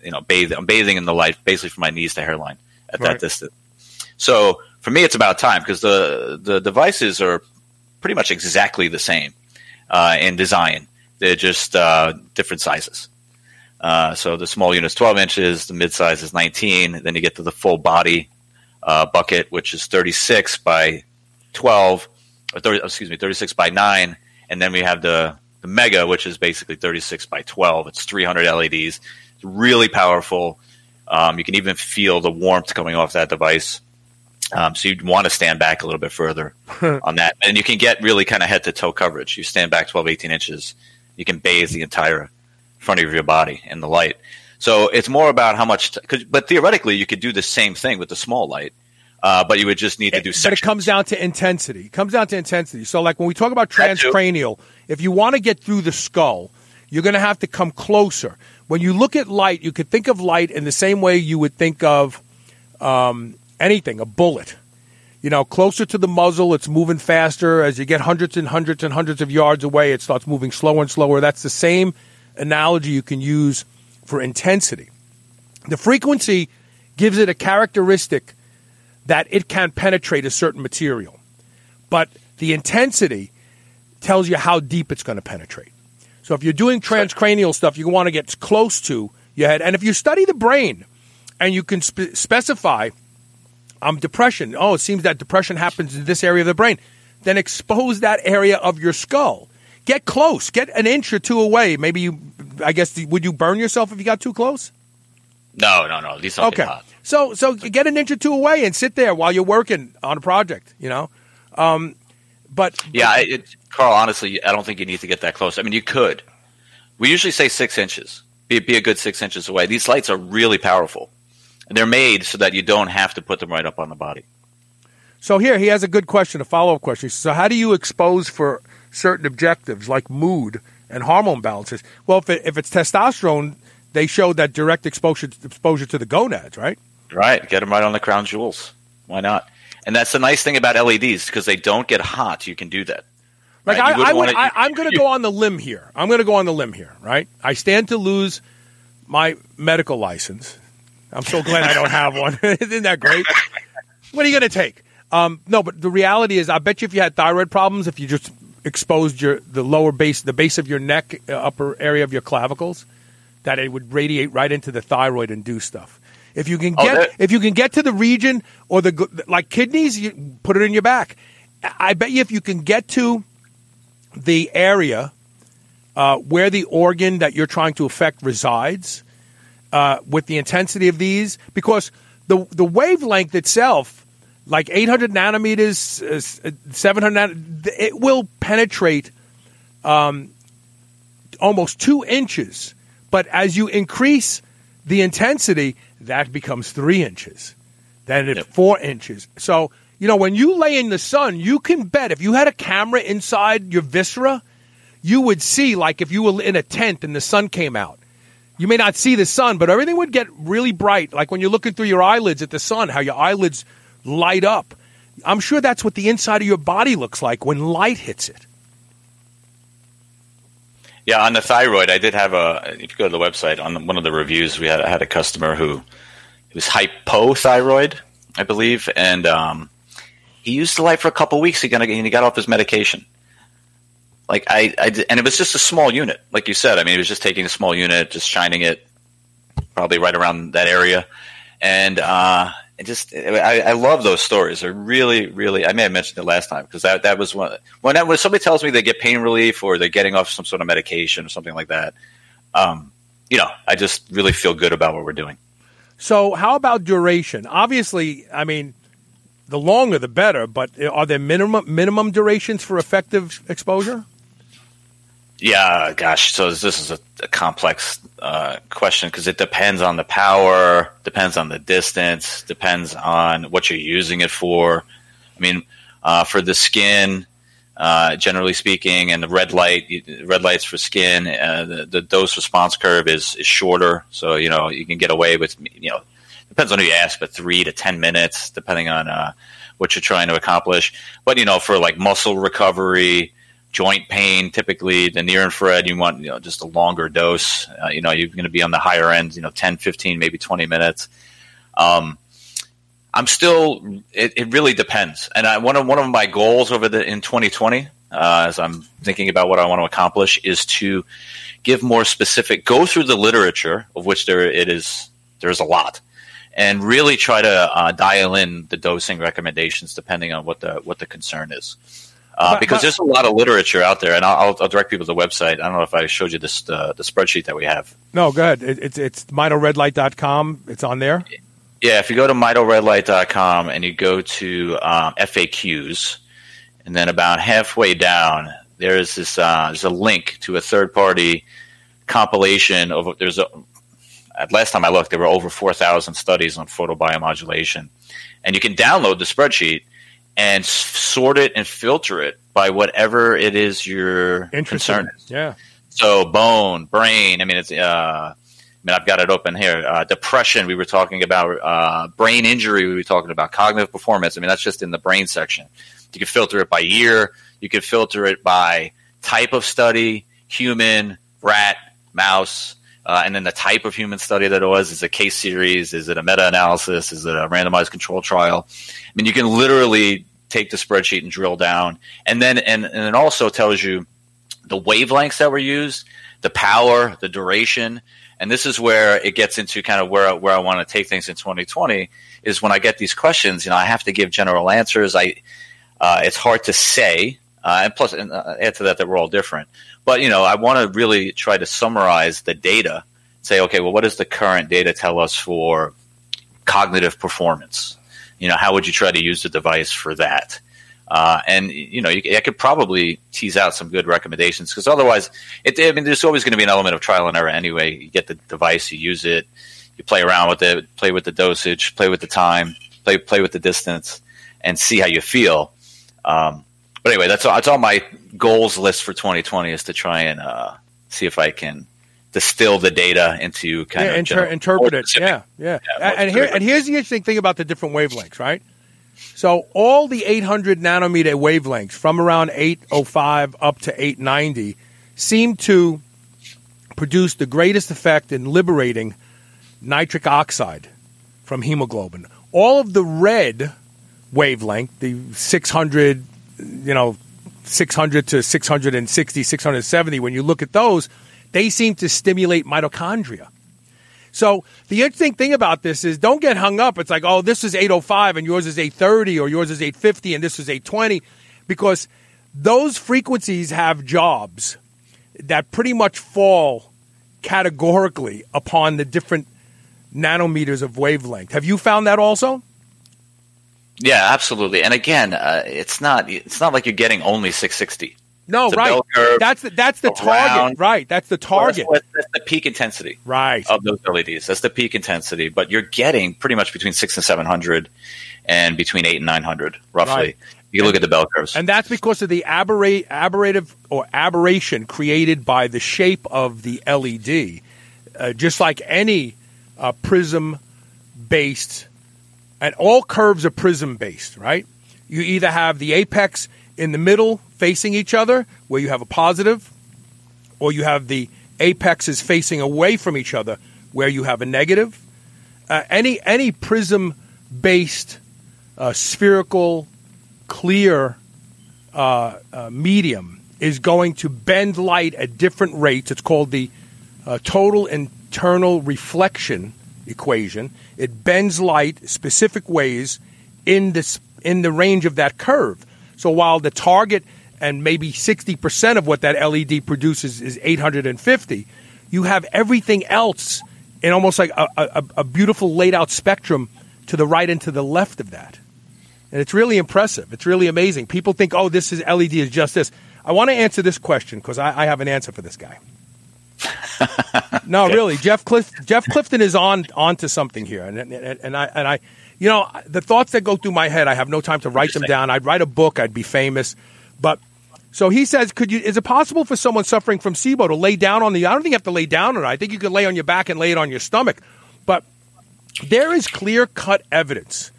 You know, bathing. I'm bathing in the light basically from my knees to hairline at Right. that distance. So for me, it's about time because the the devices are pretty much exactly the same uh, in design. They're just uh, different sizes. Uh, so the small unit's 12 inches, the mid size is 19. Then you get to the full body uh, bucket, which is 36 by 12, or 30, excuse me, 36 by 9. And then we have the, the Mega, which is basically 36 by 12. It's 300 LEDs. It's really powerful. Um, you can even feel the warmth coming off that device. Um, so you'd want to stand back a little bit further on that. And you can get really kind of head to toe coverage. You stand back 12, 18 inches. You can bathe the entire front of your body in the light. So it's more about how much, t- 'cause- but theoretically, you could do the same thing with the small light, uh, but you would just need to do but it comes down to intensity. It comes down to intensity. So, like when we talk about transcranial, if you want to get through the skull, you're going to have to come closer. When you look at light, you could think of light in the same way you would think of um, anything, a bullet. You know, closer to the muzzle, it's moving faster. As you get hundreds and hundreds and hundreds of yards away, it starts moving slower and slower. That's the same analogy you can use for intensity. The frequency gives it a characteristic that it can penetrate a certain material, but the intensity tells you how deep it's going to penetrate. So if you're doing transcranial stuff, you want to get close to your head. And if you study the brain and you can spe- specify um, depression, oh, it seems that depression happens in this area of the brain, then expose that area of your skull. Get close. Get an inch or two away. Maybe you, I guess, would you burn yourself if you got too close? No, no, no. These Okay. So, so get an inch or two away and sit there while you're working on a project, you know? Um, but Yeah, it, Carl. Honestly, I don't think you need to get that close. I mean, you could. We usually say six inches. Be, be a good six inches away. These lights are really powerful, and they're made so that you don't have to put them right up on the body. So here he has a good question, a follow up question. So how do you expose for certain objectives like mood and hormone balances? Well, if, it, if it's testosterone, they showed that direct exposure exposure to the gonads, right? Right, get them right on the crown jewels. Why not? And that's the nice thing about LEDs because they don't get hot. You can do that. Like Right, I, I would, I, I'm going to go on the limb here. I'm going to go on the limb here, right? I stand to lose my medical license. I'm so glad I don't have one. Isn't that great? What are you going to take? Um, no, but the reality is, I bet you if you had thyroid problems, if you just exposed your the lower base, the base of your neck, uh, upper area of your clavicles, that it would radiate right into the thyroid and do stuff. If you can Oh, get that- if you can get to the region or the like kidneys, you put it in your back. I bet you if you can get to the area uh, where the organ that you're trying to affect resides uh, with the intensity of these, because the the wavelength itself, like 800 nanometers, uh, 700, nan- it will penetrate um, almost two inches. But as you increase the intensity, that becomes three inches. Then it's Yep. four inches. So, you know, when you lay in the sun, you can bet if you had a camera inside your viscera, you would see, like if you were in a tent and the sun came out. You may not see the sun, but everything would get really bright. Like when you're looking through your eyelids at the sun, how your eyelids light up. I'm sure that's what the inside of your body looks like when light hits it. Yeah, on the thyroid, I did have a. If you go to the website, on one of the reviews, we had I had a customer who it was hypothyroid, I believe, and um, he used the light for a couple weeks. He got he got off his medication. Like I, I did- and it was just a small unit, like you said. I mean, he was just taking a small unit, just shining it, probably right around that area, and uh, it just I, I love those stories. They're really, really. I may have mentioned it last time because that that was one when when somebody tells me they get pain relief or they're getting off some sort of medication or something like that. Um, you know, I just really feel good about what we're doing. So, how about duration? Obviously, I mean, the longer the better. But are there minimum minimum durations for effective exposure? Yeah, gosh. So this is a, a complex uh, question because it depends on the power, depends on the distance, depends on what you're using it for. I mean, uh, for the skin, uh, generally speaking, and the red light, red lights for skin, uh, the, the dose response curve is, is shorter. So you know you can get away with you know depends on who you ask, but three to ten minutes, depending on uh, what you're trying to accomplish. But you know, for like muscle recovery, joint pain, typically the near infrared, you want you know just a longer dose. Uh, you know, you're going to be on the higher end, you know, 10, 15, maybe 20 minutes. Um, I'm still. It, it really depends, and I, one of one of my goals over the in 2020, uh, as I'm thinking about what I want to accomplish, is to give more specific. Go through the literature, of which there it is. There's a lot, and really try to uh, dial in the dosing recommendations depending on what the what the concern is. Uh, because there's a lot of literature out there, and I'll, I'll direct people to the website. I don't know if I showed you this uh, the spreadsheet that we have. No, go ahead. It, it's it's mitoredlight.com. It's on there. Yeah, if you go to mitoredlight.com and you go to um, FAQs, and then about halfway down, there's this uh, there's a link to a third party compilation of there's a at last time I looked there were over four thousand studies on photobiomodulation, and you can download the spreadsheet and sort it and filter it by whatever it is you're concern is. Yeah. So bone, brain. I mean, it's uh, I mean, I've got it open here. Uh, depression, we were talking about uh, brain injury, we were talking about cognitive performance. I mean, that's just in the brain section. You can filter it by year, you can filter it by type of study, human, rat, mouse, uh, and then the type of human study that it was. Is a case series? Is it a meta analysis? Is it a randomized control trial? I mean, you can literally take the spreadsheet and drill down, and then and, and it also tells you the wavelengths that were used, the power, the duration, and this is where it gets into kind of where where I want to take things in 2020 is when I get these questions, you know, I have to give general answers. I uh, it's hard to say, uh, and plus, and, uh, add to that that we're all different. But you know, I want to really try to summarize the data. Say, okay, well, what does the current data tell us for cognitive performance? You know, how would you try to use the device for that? Uh, and you know, you, I could probably tease out some good recommendations because otherwise, it, I mean, there's always going to be an element of trial and error anyway. You get the device, you use it, you play around with it, play with the dosage, play with the time, play play with the distance, and see how you feel. Um, but anyway, that's all, that's all my goals list for 2020 is to try and uh, see if I can distill the data into kind yeah, of inter- interpret it. Yeah, yeah. Yeah, and, and here and here's the interesting thing about the different wavelengths, right? So all the 800 nanometer wavelengths from around 805 up to 890 seem to produce the greatest effect in liberating nitric oxide from hemoglobin. All of the red wavelength, the 600, you know, 600 to 660, 670, when you look at those, they seem to stimulate mitochondria. So the interesting thing about this is don't get hung up. It's like, oh, this is 805 and yours is 830 or yours is 850 and this is 820 because those frequencies have jobs that pretty much fall categorically upon the different nanometers of wavelength. Have you found that also? Yeah, absolutely. And again, uh, it's not it's not like you're getting only 660. No, It's right. That's the that's the target. Right. That's the target. Well, that's, that's the peak intensity Right. of those LEDs. That's the peak intensity. But you're getting pretty much between six and seven hundred, and between eight and nine hundred, roughly. Right. You look at the bell curves. And that's because of the aberra- aberrative or aberration created by the shape of the LED. Uh, just like any uh, prism based, and all curves are prism based, right? You either have the apex in the middle facing each other, where you have a positive, or you have the apexes facing away from each other, where you have a negative. Uh, any any prism based uh, spherical clear uh, uh, medium is going to bend light at different rates. It's called the uh, total internal reflection equation. It bends light specific ways in this in the range of that curve. So while the target and maybe 60% of what that LED produces is 850, you have everything else in almost like a, a, a beautiful laid out spectrum to the right and to the left of that. And it's really impressive. It's really amazing. People think, oh, this is LED is just this. I want to answer this question because I, I have an answer for this guy. No, really, Jeff Cliff, Jeff Clifton is on onto something here, and, and and I and I, you know, the thoughts that go through my head, I have no time to write them down. I'd write a book, I'd be famous, but so he says, could you? Is it possible for someone suffering from SIBO to lay down on the? I don't think you have to lay down on it. I think you could lay on your back and lay it on your stomach, but there is clear cut evidence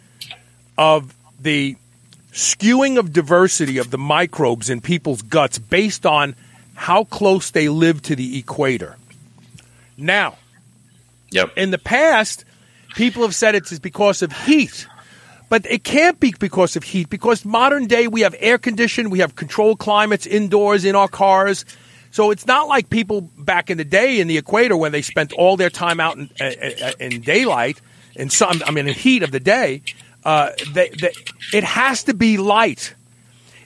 of the skewing of diversity of the microbes in people's guts based on how close they live to the equator. Now, yep. in the past, people have said it's because of heat. But it can't be because of heat, because modern day we have air conditioned, we have controlled climates indoors in our cars. So it's not like people back in the day in the equator when they spent all their time out in, uh, uh, uh, in daylight, in some, I mean, in heat of the day. Uh, they, they, it has to be light.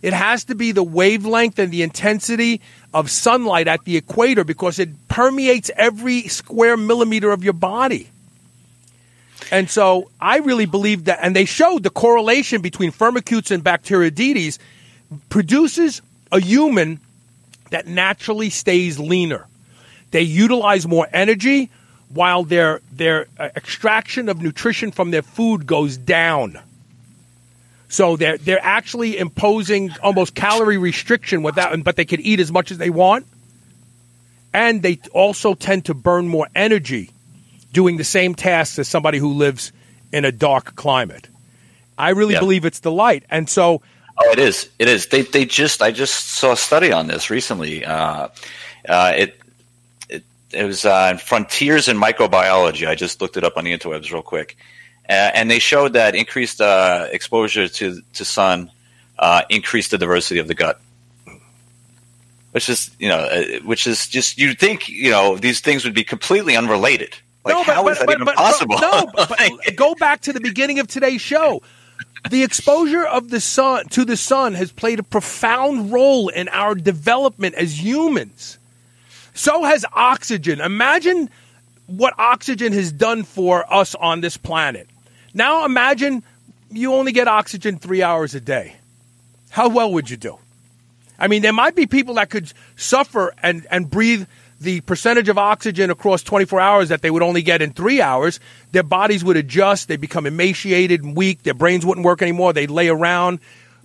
It has to be the wavelength and the intensity of sunlight at the equator because it permeates every square millimeter of your body. And so I really believe that, and they showed the correlation between firmicutes and bacteroidetes produces a human that naturally stays leaner. They utilize more energy while their their uh, extraction of nutrition from their food goes down. So they're they're actually imposing almost calorie restriction without, but they can eat as much as they want, and they also tend to burn more energy doing the same tasks as somebody who lives in a dark climate. I really Yeah. believe it's the light. And so, Oh, it is. It is. They they just I just saw a study on this recently. Uh, uh, it it it was uh, Frontiers in Microbiology. I just looked it up on the interwebs real quick, and they showed that increased uh, exposure to to sun uh, increased the diversity of the gut. Which is you know, uh, which is just you'd think you know these things would be completely unrelated. Like no, but, how but, is that but, even possible? no, but go back to the beginning of today's show. The exposure of the sun to the sun has played a profound role in our development as humans. So has oxygen. Imagine what oxygen has done for us on this planet. Now imagine you only get oxygen three hours a day. How well would you do? I mean, there might be people that could suffer and, and breathe the percentage of oxygen across 24 hours that they would only get in three hours. Their bodies would adjust. They'd become emaciated and weak. Their brains wouldn't work anymore. They'd lay around,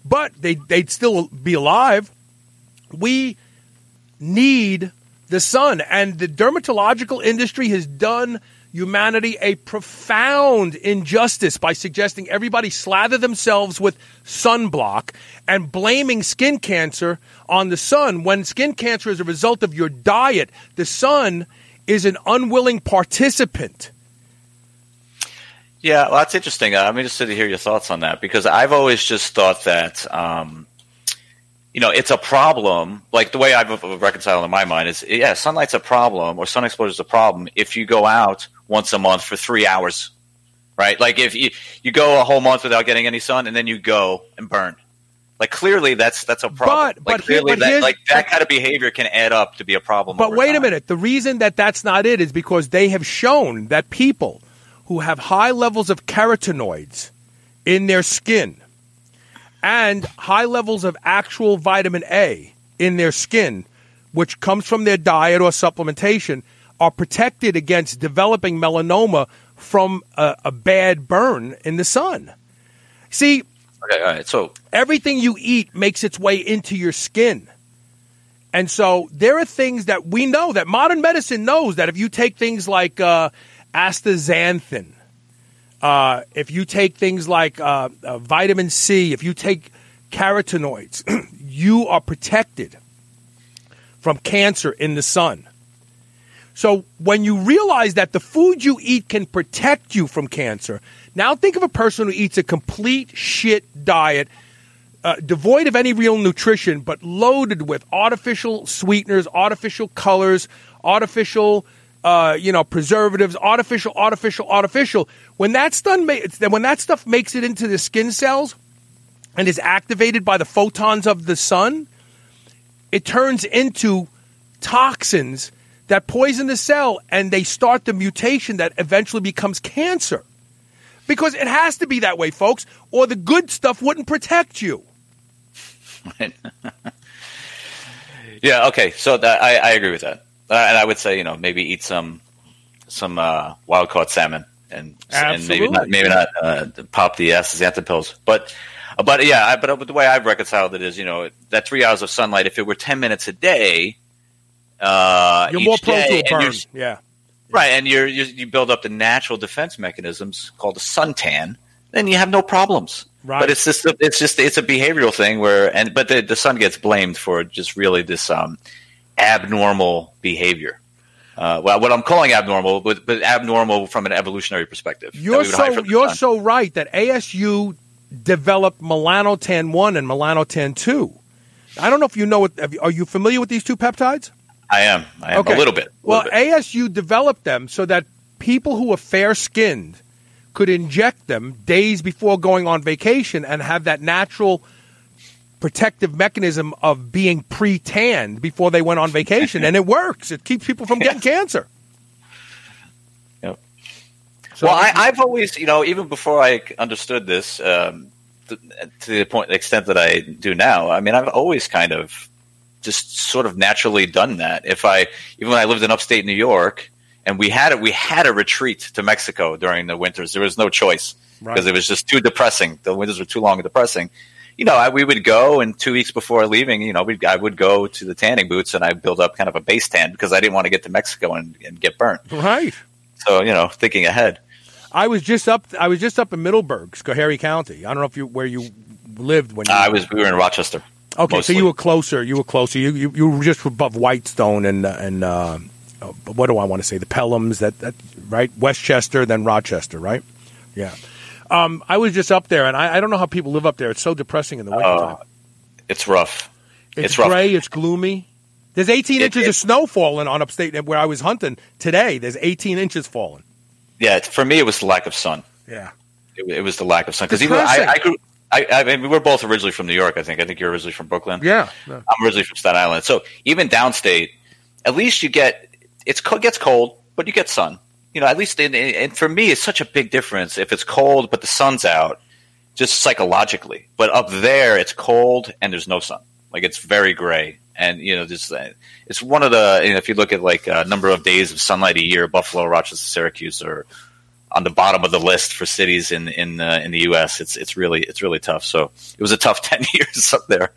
but they, they'd still be alive. We need the sun. And the dermatological industry has done humanity a profound injustice by suggesting everybody slather themselves with sunblock and blaming skin cancer on the sun when skin cancer is a result of your diet. The sun is an unwilling participant. Yeah, well, that's interesting. I'm interested to hear your thoughts on that because I've always just thought that, um, you know, it's a problem. Like the way I've reconciled in my mind is, yeah, sunlight's a problem or sun exposure is a problem if you go out once a month for three hours, right? Like if you, you go a whole month without getting any sun and then you go and burn. Like clearly that's that's a problem. But- like but here- clearly but that like that kind of behavior can add up to be a problem. But wait a minute. The reason that that's not it is because they have shown that people who have high levels of carotenoids in their skin and high levels of actual vitamin A in their skin, which comes from their diet or supplementation, are protected against developing melanoma from a, a bad burn in the sun. See, Okay, all right. So everything you eat makes its way into your skin. And so there are things that we know that modern medicine knows that if you take things like uh, astaxanthin, uh, if you take things like uh, uh, vitamin C, if you take carotenoids, you are protected from cancer in the sun. So when you realize that the food you eat can protect you from cancer, now think of a person who eats a complete shit diet, uh, devoid of any real nutrition, but loaded with artificial sweeteners, artificial colors, artificial, uh, you know, preservatives, artificial, artificial, artificial. When ma- when that stuff makes it into the skin cells and is activated by the photons of the sun, it turns into toxins that poison the cell and they start the mutation that eventually becomes cancer. Because it has to be that way, folks, or the good stuff wouldn't protect you. Yeah. Okay. So that, I, I agree with that, uh, and I would say you know maybe eat some some uh, wild caught salmon and and maybe not maybe not uh, pop the astaxanthin pills, but but yeah. I, but the way I've reconciled it is you know that three hours of sunlight. If it were ten minutes a day, uh, You're more prone to a burn. Yeah. right? And you're, you you build up the natural defense mechanisms called a suntan, then you have no problems. Right. But it's just a, it's just it's a behavioral thing where and but the, the sun gets blamed for just really this um, abnormal behavior. Uh, well, what I'm calling abnormal, but, but abnormal from an evolutionary perspective. You're we would hide so you're sun. so right that ASU developed melanotan 1 and melanotan 2. I don't know if you know what are you familiar with these two peptides? I am. I am a little bit. a Well, little bit. ASU developed them so that people who are fair skinned could inject them days before going on vacation and have that natural protective mechanism of being pre tanned before they went on vacation. and it works. It keeps people from getting cancer. Yep. So well, I, I've always, you know, even before I understood this, um, to, to the point, the extent that I do now, I mean, I've always kind of just sort of naturally done that. If I, even when I lived in upstate New York, and we had it, we had a retreat to Mexico during the winters. There was no choice Right. because it was just too depressing. The winters were too long and depressing. You know, I, we would go, and two weeks before leaving, you know, we I would go to the tanning booths, and I build up kind of a base tan because I didn't want to get to Mexico and, and get burnt. right. So you know, thinking ahead. I was just up. I was just up in Middleburg, Schoharie County. I don't know if you where you lived when you. I was. We were in Rochester. Okay, mostly. so you were closer. You were closer. You you, you were just above Whitestone and uh, and uh, uh, what do I want to say? The Pelhams. That that right? Westchester, then Rochester, right? Yeah. Um, I was just up there, and I, I don't know how people live up there. It's so depressing in the wintertime. Oh, It's rough. it's it's rough. gray. It's gloomy. There's 18 It- inches it- of snow falling on upstate where I was hunting today. There's 18 inches falling. Yeah, for me, it was the lack of sun. Yeah. It, it was the lack of sun because even I, I grew. I, I mean, we're both originally from New York. I think. I think you're originally from Brooklyn. Yeah. I'm originally from Staten Island. So even downstate, at least you get it's co- gets cold, but you get sun. You know, at least in, in, and for me, it's such a big difference if it's cold but the sun's out, just psychologically. But up there, it's cold and there's no sun. Like it's very gray, and you know, just uh, it's one of the. You know, if you look at like a number of days of sunlight a year, Buffalo, Rochester, Syracuse are on the bottom of the list for cities in in uh, in the U.S. It's it's really it's really tough. So it was a tough ten years up there,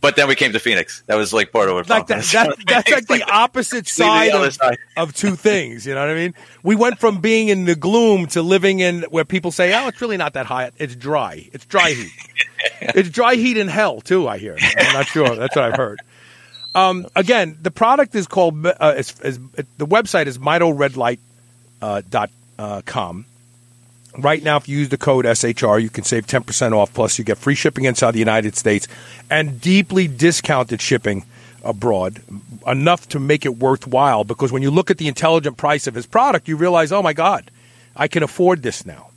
but then we came to Phoenix. That was like part of it. Like that, that, that's like the opposite side other of, side. of two things. You know what I mean? We went from being in the gloom to living in where people say, "Oh, it's really not that hot. It's dry. It's dry heat. it's dry heat in hell too." I hear. I'm not sure. That's what I've heard. Um, again, the product is called. Uh, is, is, the website is mitoredlight uh, dot uh. Right now, if you use the code SHR, you can save 10% off. Plus, you get free shipping inside the United States and deeply discounted shipping abroad, enough to make it worthwhile. Because when you look at the intelligent price of his product, you realize, oh my God, I can afford this now.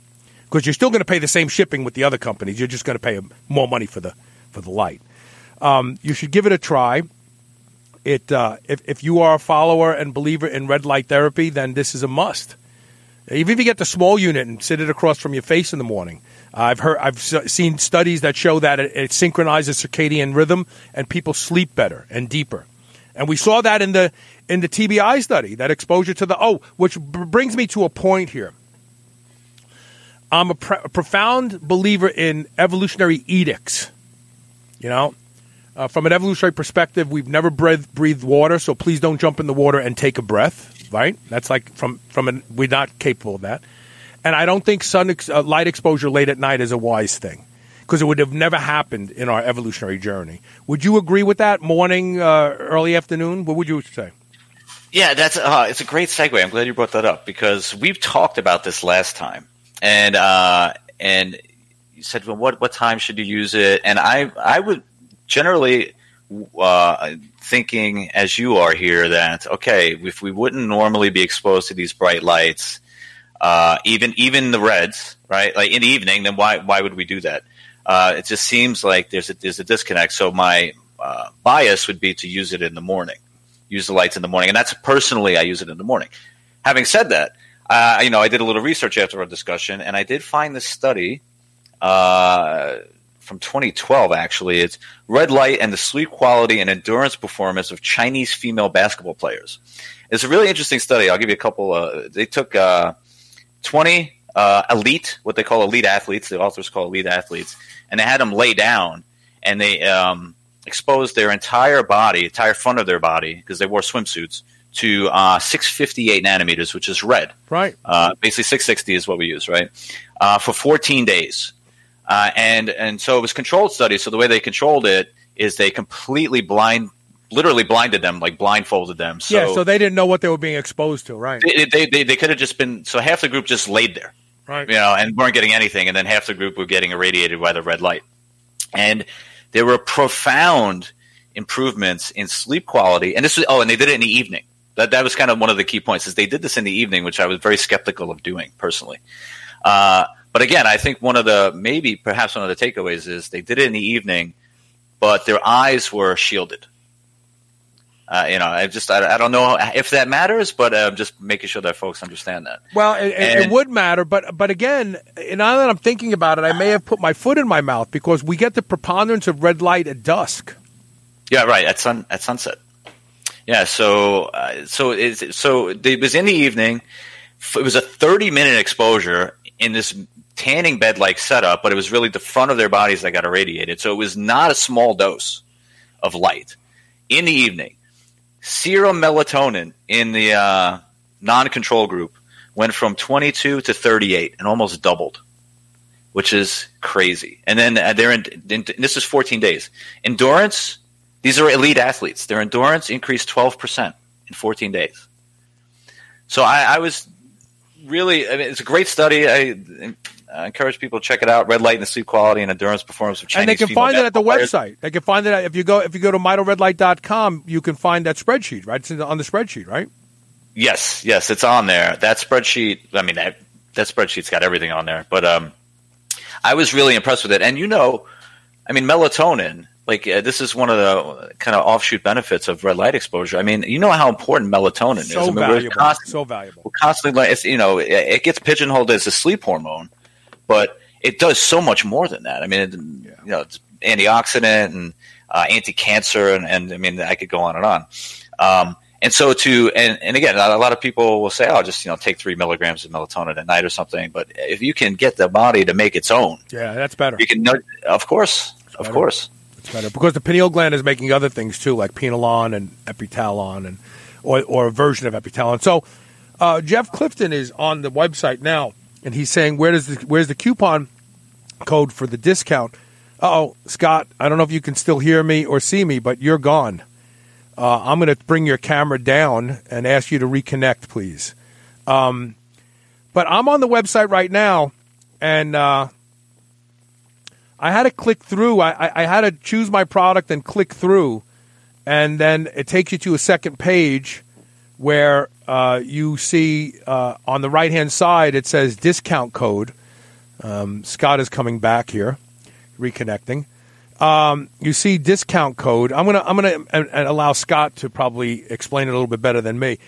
Because you're still going to pay the same shipping with the other companies. You're just going to pay more money for the for the light. Um, you should give it a try. It uh, if if you are a follower and believer in red light therapy, then this is a must. Even if you get the small unit and sit it across from your face in the morning, I've heard, I've seen studies that show that it, it synchronizes circadian rhythm and people sleep better and deeper. And we saw that in the in the TBI study, that exposure to the oh, which b- brings me to a point here. I'm a, pre- a profound believer in evolutionary edicts. You know, uh, from an evolutionary perspective, we've never breathed, breathed water, so please don't jump in the water and take a breath. Right? That's like from from an we're not capable of that. And I don't think sun ex- uh, light exposure late at night is a wise thing because it would have never happened in our evolutionary journey. Would you agree with that? Morning, uh, early afternoon. What would you say? Yeah, that's uh, it's a great segue. I'm glad you brought that up because we've talked about this last time, and uh, and you said, well, what what time should you use it? And I I would generally uh, thinking as you are here that okay, if we wouldn't normally be exposed to these bright lights, uh, even even the reds, right? Like in the evening, then why why would we do that? Uh, it just seems like there's a, there's a disconnect. So my uh, bias would be to use it in the morning, use the lights in the morning, and that's personally I use it in the morning. Having said that, uh, you know I did a little research after our discussion, and I did find this study uh, from 2012. Actually, it's red light and the sleep quality and endurance performance of Chinese female basketball players. It's a really interesting study. I'll give you a couple. Uh, they took uh, 20 uh, elite, what they call elite athletes, the authors call elite athletes, and they had them lay down and they um, exposed their entire body, entire front of their body, because they wore swimsuits, to uh, 658 nanometers, which is red. Right. Uh, basically, 660 is what we use, right? Uh, for 14 days. Uh, and and so it was controlled study. So the way they controlled it is they completely blind, literally blinded them, like blindfolded them. So yeah, so they didn't know what they were being exposed to, right? they, they, they, they could have just been so half the group just laid there Right. you know and weren't getting anything and then half the group were getting irradiated by the red light and there were profound improvements in sleep quality and this was oh and they did it in the evening that that was kind of one of the key points is they did this in the evening which i was very skeptical of doing personally uh, but again i think one of the maybe perhaps one of the takeaways is they did it in the evening but their eyes were shielded uh, you know, I just I, I don't know if that matters, but uh, just making sure that folks understand that. Well, it, it, it would matter, but but again, now that I'm thinking about it, I may have put my foot in my mouth because we get the preponderance of red light at dusk. Yeah, right at sun at sunset. Yeah, so uh, so it's so it was in the evening. It was a thirty minute exposure in this tanning bed like setup, but it was really the front of their bodies that got irradiated. So it was not a small dose of light in the evening. Serum melatonin in the uh, non control group went from 22 to 38 and almost doubled, which is crazy. And then uh, they're in, in, this is 14 days. Endurance, these are elite athletes. Their endurance increased 12% in 14 days. So I, I was really, I mean, it's a great study. I, I encourage people to check it out. Red light and the sleep quality and endurance performance of Chinese and they can find it at the players. website. They can find it at, if you go if you go to mitoredlight.com, you can find that spreadsheet, right? It's in the, on the spreadsheet, right? Yes, yes, it's on there. That spreadsheet. I mean, that that spreadsheet's got everything on there. But um, I was really impressed with it. And you know, I mean, melatonin. Like uh, this is one of the kind of offshoot benefits of red light exposure. I mean, you know how important melatonin is. So I mean, valuable. so valuable. we're constantly it's you know it, it gets pigeonholed as a sleep hormone, but it does so much more than that. I mean, it, you know, it's antioxidant and uh, anti-cancer, and, and I mean, I could go on and on. Um, and so to and, and again, a lot of people will say, "Oh, just you know, take three milligrams of melatonin at night or something." But if you can get the body to make its own, Yeah, that's better. you can. Of course, of better. course. It's better because the pineal gland is making other things too, like pinealon and epitalon, and or, or a version of epitalon. So uh, Jeff Clifton is on the website now, and he's saying, "Where does the, where's the coupon code for the discount?" Oh, Scott, I don't know if you can still hear me or see me, but you're gone. Uh, I'm going to bring your camera down and ask you to reconnect, please. Um, but I'm on the website right now, and uh, I had to click through. I, I, I had to choose my product and click through, and then it takes you to a second page where uh, you see uh, on the right hand side it says discount code. Um, Scott is coming back here, reconnecting. Um, you see discount code. I'm gonna I'm gonna uh, allow Scott to probably explain it a little bit better than me.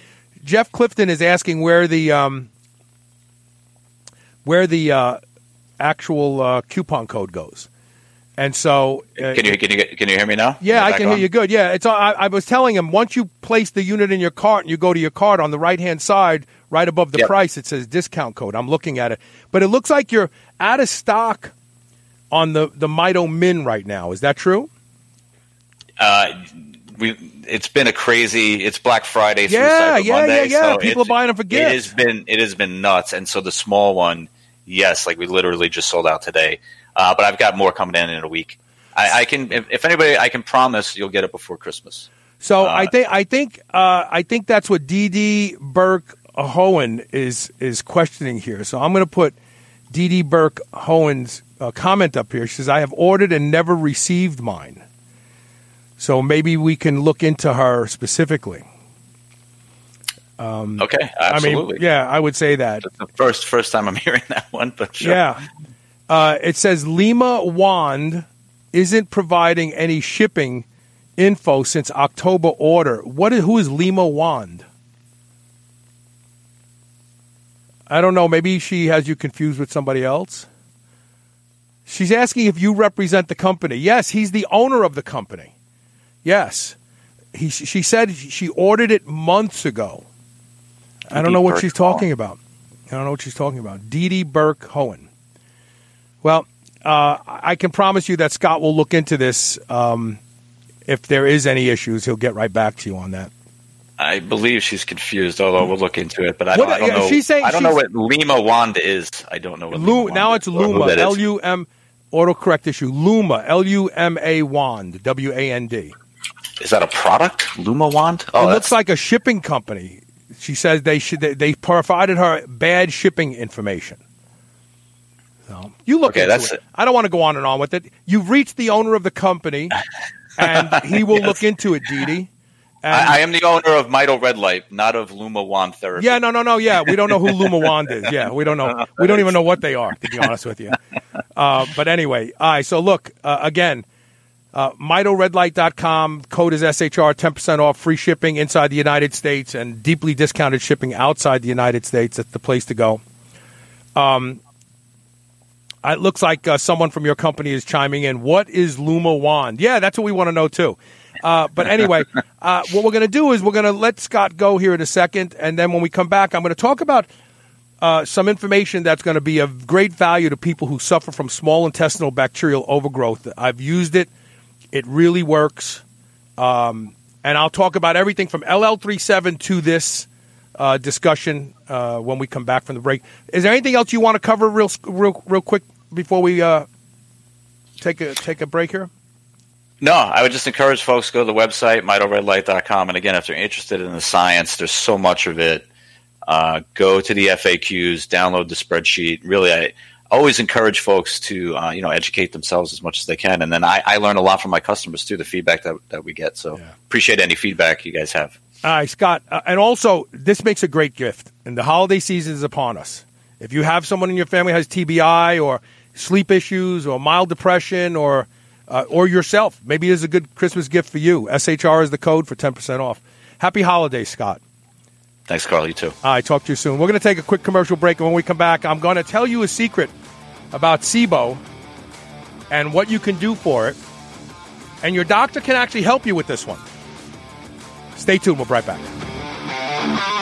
Jeff Clifton is asking where the um, where the uh, actual uh, coupon code goes, and so uh, Can you can you can you hear me now? yeah, I can hear you good. Yeah, it's. I, I was telling him once you place the unit in your cart and you go to your cart on the right hand side, right above the Yep. price, it says discount code. I'm looking at it, but it looks like you're out of stock on the the Mito Min right now. Is that true? Uh, we it's been a crazy. It's Black Friday. Yeah, Cyber yeah, Monday, yeah, yeah. so People are buying them for It has been it has been nuts, and so the small one, yes, like we literally just sold out today. Uh, but I've got more coming in in a week. I, I can, if, if anybody, I can promise you'll get it before Christmas. So Uh, I think I think uh, I think that's what DD Burke Hohen is is questioning here. So I'm going to put DD Burke Hohen's uh, comment up here. She says, "I have ordered and never received mine." So maybe we can look into her specifically. Okay, I mean, yeah, I would say that. First first time I'm hearing that one, but sure. Yeah. Uh, it says Lima Wand isn't providing any shipping info since October order. What is, who is Lima Wand? I don't know. Maybe she has you confused with somebody else. She's asking if you represent the company. Yes, he's the owner of the company. Yes. He, she said she ordered it months ago. I don't know what she's talking about. I don't know what she's talking about. Dee Dee Burke Hohen. Well, uh, I can promise you that Scott will look into this. Um, if there is any issues, he'll get right back to you on that. I believe she's confused, although we'll look into it. But I don't, I don't know. she's saying I don't know what Lima Wand is. I don't know what Lu- Lima now Wand it's is or who Luma. that is. L U M. Autocorrect issue. Luma. L U M A Wand. W A N D. Is that a product? Luma Wand? It Oh, looks that's like a shipping company. She says they should. They, they provided her bad shipping information. So you look Okay, into that's it. it. I don't want to go on and on with it. You've reached the owner of the company, and he will look into it, Dee Dee. I, I am the owner of Mito Red Light, not of Luma Wand Therapy. Yeah, no, no, no. Yeah, we don't know who Luma Wand is. Yeah, we don't know. We don't even know what they are, to be honest with you. Uh, but anyway, all right. So look uh, again, uh, MitoRedlight.com. Code is SHR. Ten percent off. Free shipping inside the United States and deeply discounted shipping outside the United States. That's the place to go. Um, it looks like uh, someone from your company is chiming in. What is Luma Wand? Yeah, that's what we want to know too. Uh, but anyway, uh, what we're going to do is we're going to let Scott go here in a second, and then when we come back, I'm going to talk about uh, some information that's going to be of great value to people who suffer from small intestinal bacterial overgrowth. I've used it; it really works, um, and I'll talk about everything from LL37 to this uh, discussion uh, when we come back from the break. Is there anything else you want to cover real real real quick before we uh, take a take a break here? No, I would just encourage folks to go to the website, mitoredlight.com. And again, if they're interested in the science, there's so much of it. Uh, go to the FAQs, download the spreadsheet. Really, I always encourage folks to uh, you know educate themselves as much as they can. And then I, I learn a lot from my customers too, the feedback that, that we get. So Yeah. appreciate any feedback you guys have. All right, Scott. Uh, and also, this makes a great gift. And the holiday season is upon us. If you have someone in your family who has TBI or sleep issues or mild depression or uh, or yourself, maybe it's a good Christmas gift for you. SHR is the code for 10% off. Happy holidays, Scott. Thanks, Carl. You too. All right, talk to you soon. We're going to take a quick commercial break, and when we come back, I'm going to tell you a secret about SIBO and what you can do for it. And your doctor can actually help you with this one. Stay tuned. We'll be right back.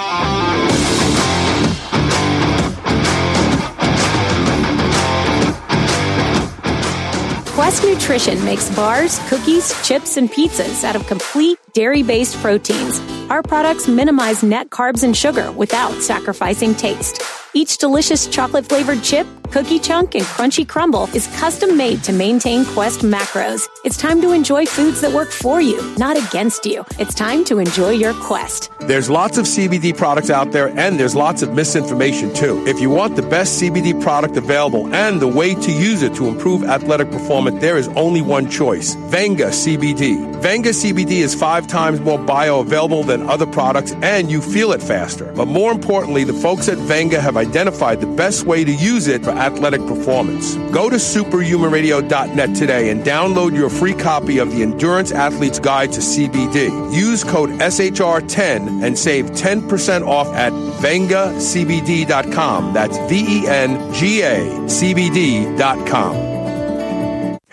Quest Nutrition makes bars, cookies, chips, and pizzas out of complete dairy based proteins. Our products minimize net carbs and sugar without sacrificing taste. Each delicious chocolate flavored chip, cookie chunk, and crunchy crumble is custom made to maintain Quest macros. It's time to enjoy foods that work for you, not against you. It's time to enjoy your Quest. There's lots of CBD products out there, and there's lots of misinformation too. If you want the best CBD product available and the way to use it to improve athletic performance, there is only one choice Venga CBD. Venga CBD is five times more bioavailable than other products, and you feel it faster. But more importantly, the folks at Venga have identified the best way to use it for athletic performance. Go to superhumanradio.net today and download your free copy of the Endurance Athlete's Guide to CBD. Use code SHR10 and save 10% off at vengacbd.com. That's V E N G A C B D.com.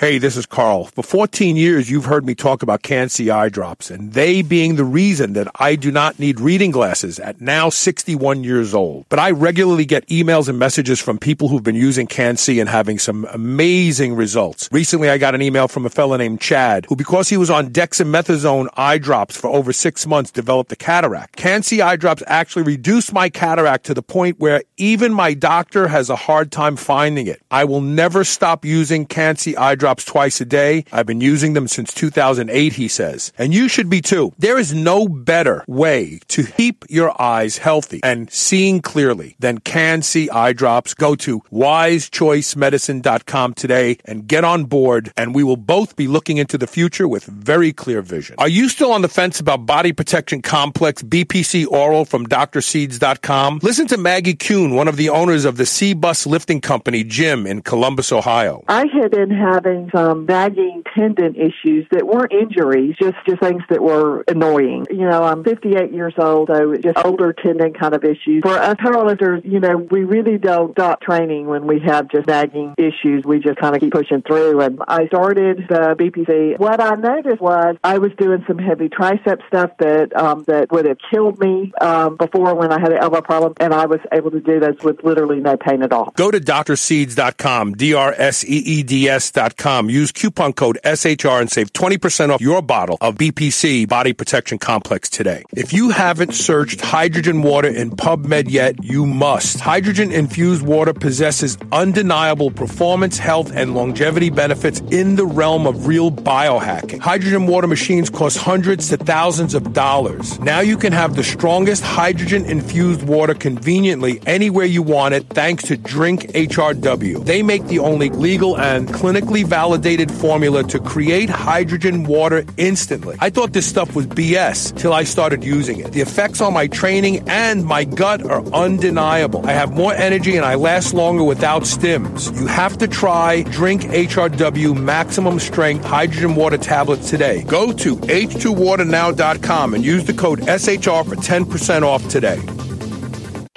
Hey, this is Carl. For 14 years, you've heard me talk about Can-C eye drops, and they being the reason that I do not need reading glasses at now 61 years old. But I regularly get emails and messages from people who've been using Can-C and having some amazing results. Recently, I got an email from a fellow named Chad, who because he was on dexamethasone eye drops for over six months, developed a cataract. Can-C eye drops actually reduced my cataract to the point where even my doctor has a hard time finding it. I will never stop using Can-C eye drops twice a day. I've been using them since 2008, he says. And you should be too. There is no better way to keep your eyes healthy and seeing clearly than Can-C eye drops. Go to wisechoicemedicine.com today and get on board and we will both be looking into the future with very clear vision. Are you still on the fence about body protection complex BPC oral from drseeds.com? Listen to Maggie Kuhn, one of the owners of the C-Bus lifting company gym in Columbus, Ohio. I had been having some nagging tendon issues that weren't injuries, just just things that were annoying. You know, I'm 58 years old, so just older tendon kind of issues. For us powerlifters, you know, we really don't stop training when we have just nagging issues. We just kind of keep pushing through. And I started the BPC. What I noticed was I was doing some heavy tricep stuff that um, that would have killed me um, before when I had an elbow problem, and I was able to do those with literally no pain at all. Go to drseeds.com, D-R-S-E-E-D-S dot com. Use coupon code SHR and save 20% off your bottle of BPC Body Protection Complex today. If you haven't searched hydrogen water in PubMed yet, you must. Hydrogen infused water possesses undeniable performance, health, and longevity benefits in the realm of real biohacking. Hydrogen water machines cost hundreds to thousands of dollars. Now you can have the strongest hydrogen infused water conveniently anywhere you want it thanks to Drink HRW. They make the only legal and clinically validated formula to create hydrogen water instantly. I thought this stuff was BS till I started using it. The effects on my training and my gut are undeniable. I have more energy and I last longer without stims. You have to try Drink HRW Maximum Strength Hydrogen Water Tablets today. Go to h2waternow.com and use the code SHR for 10% off today.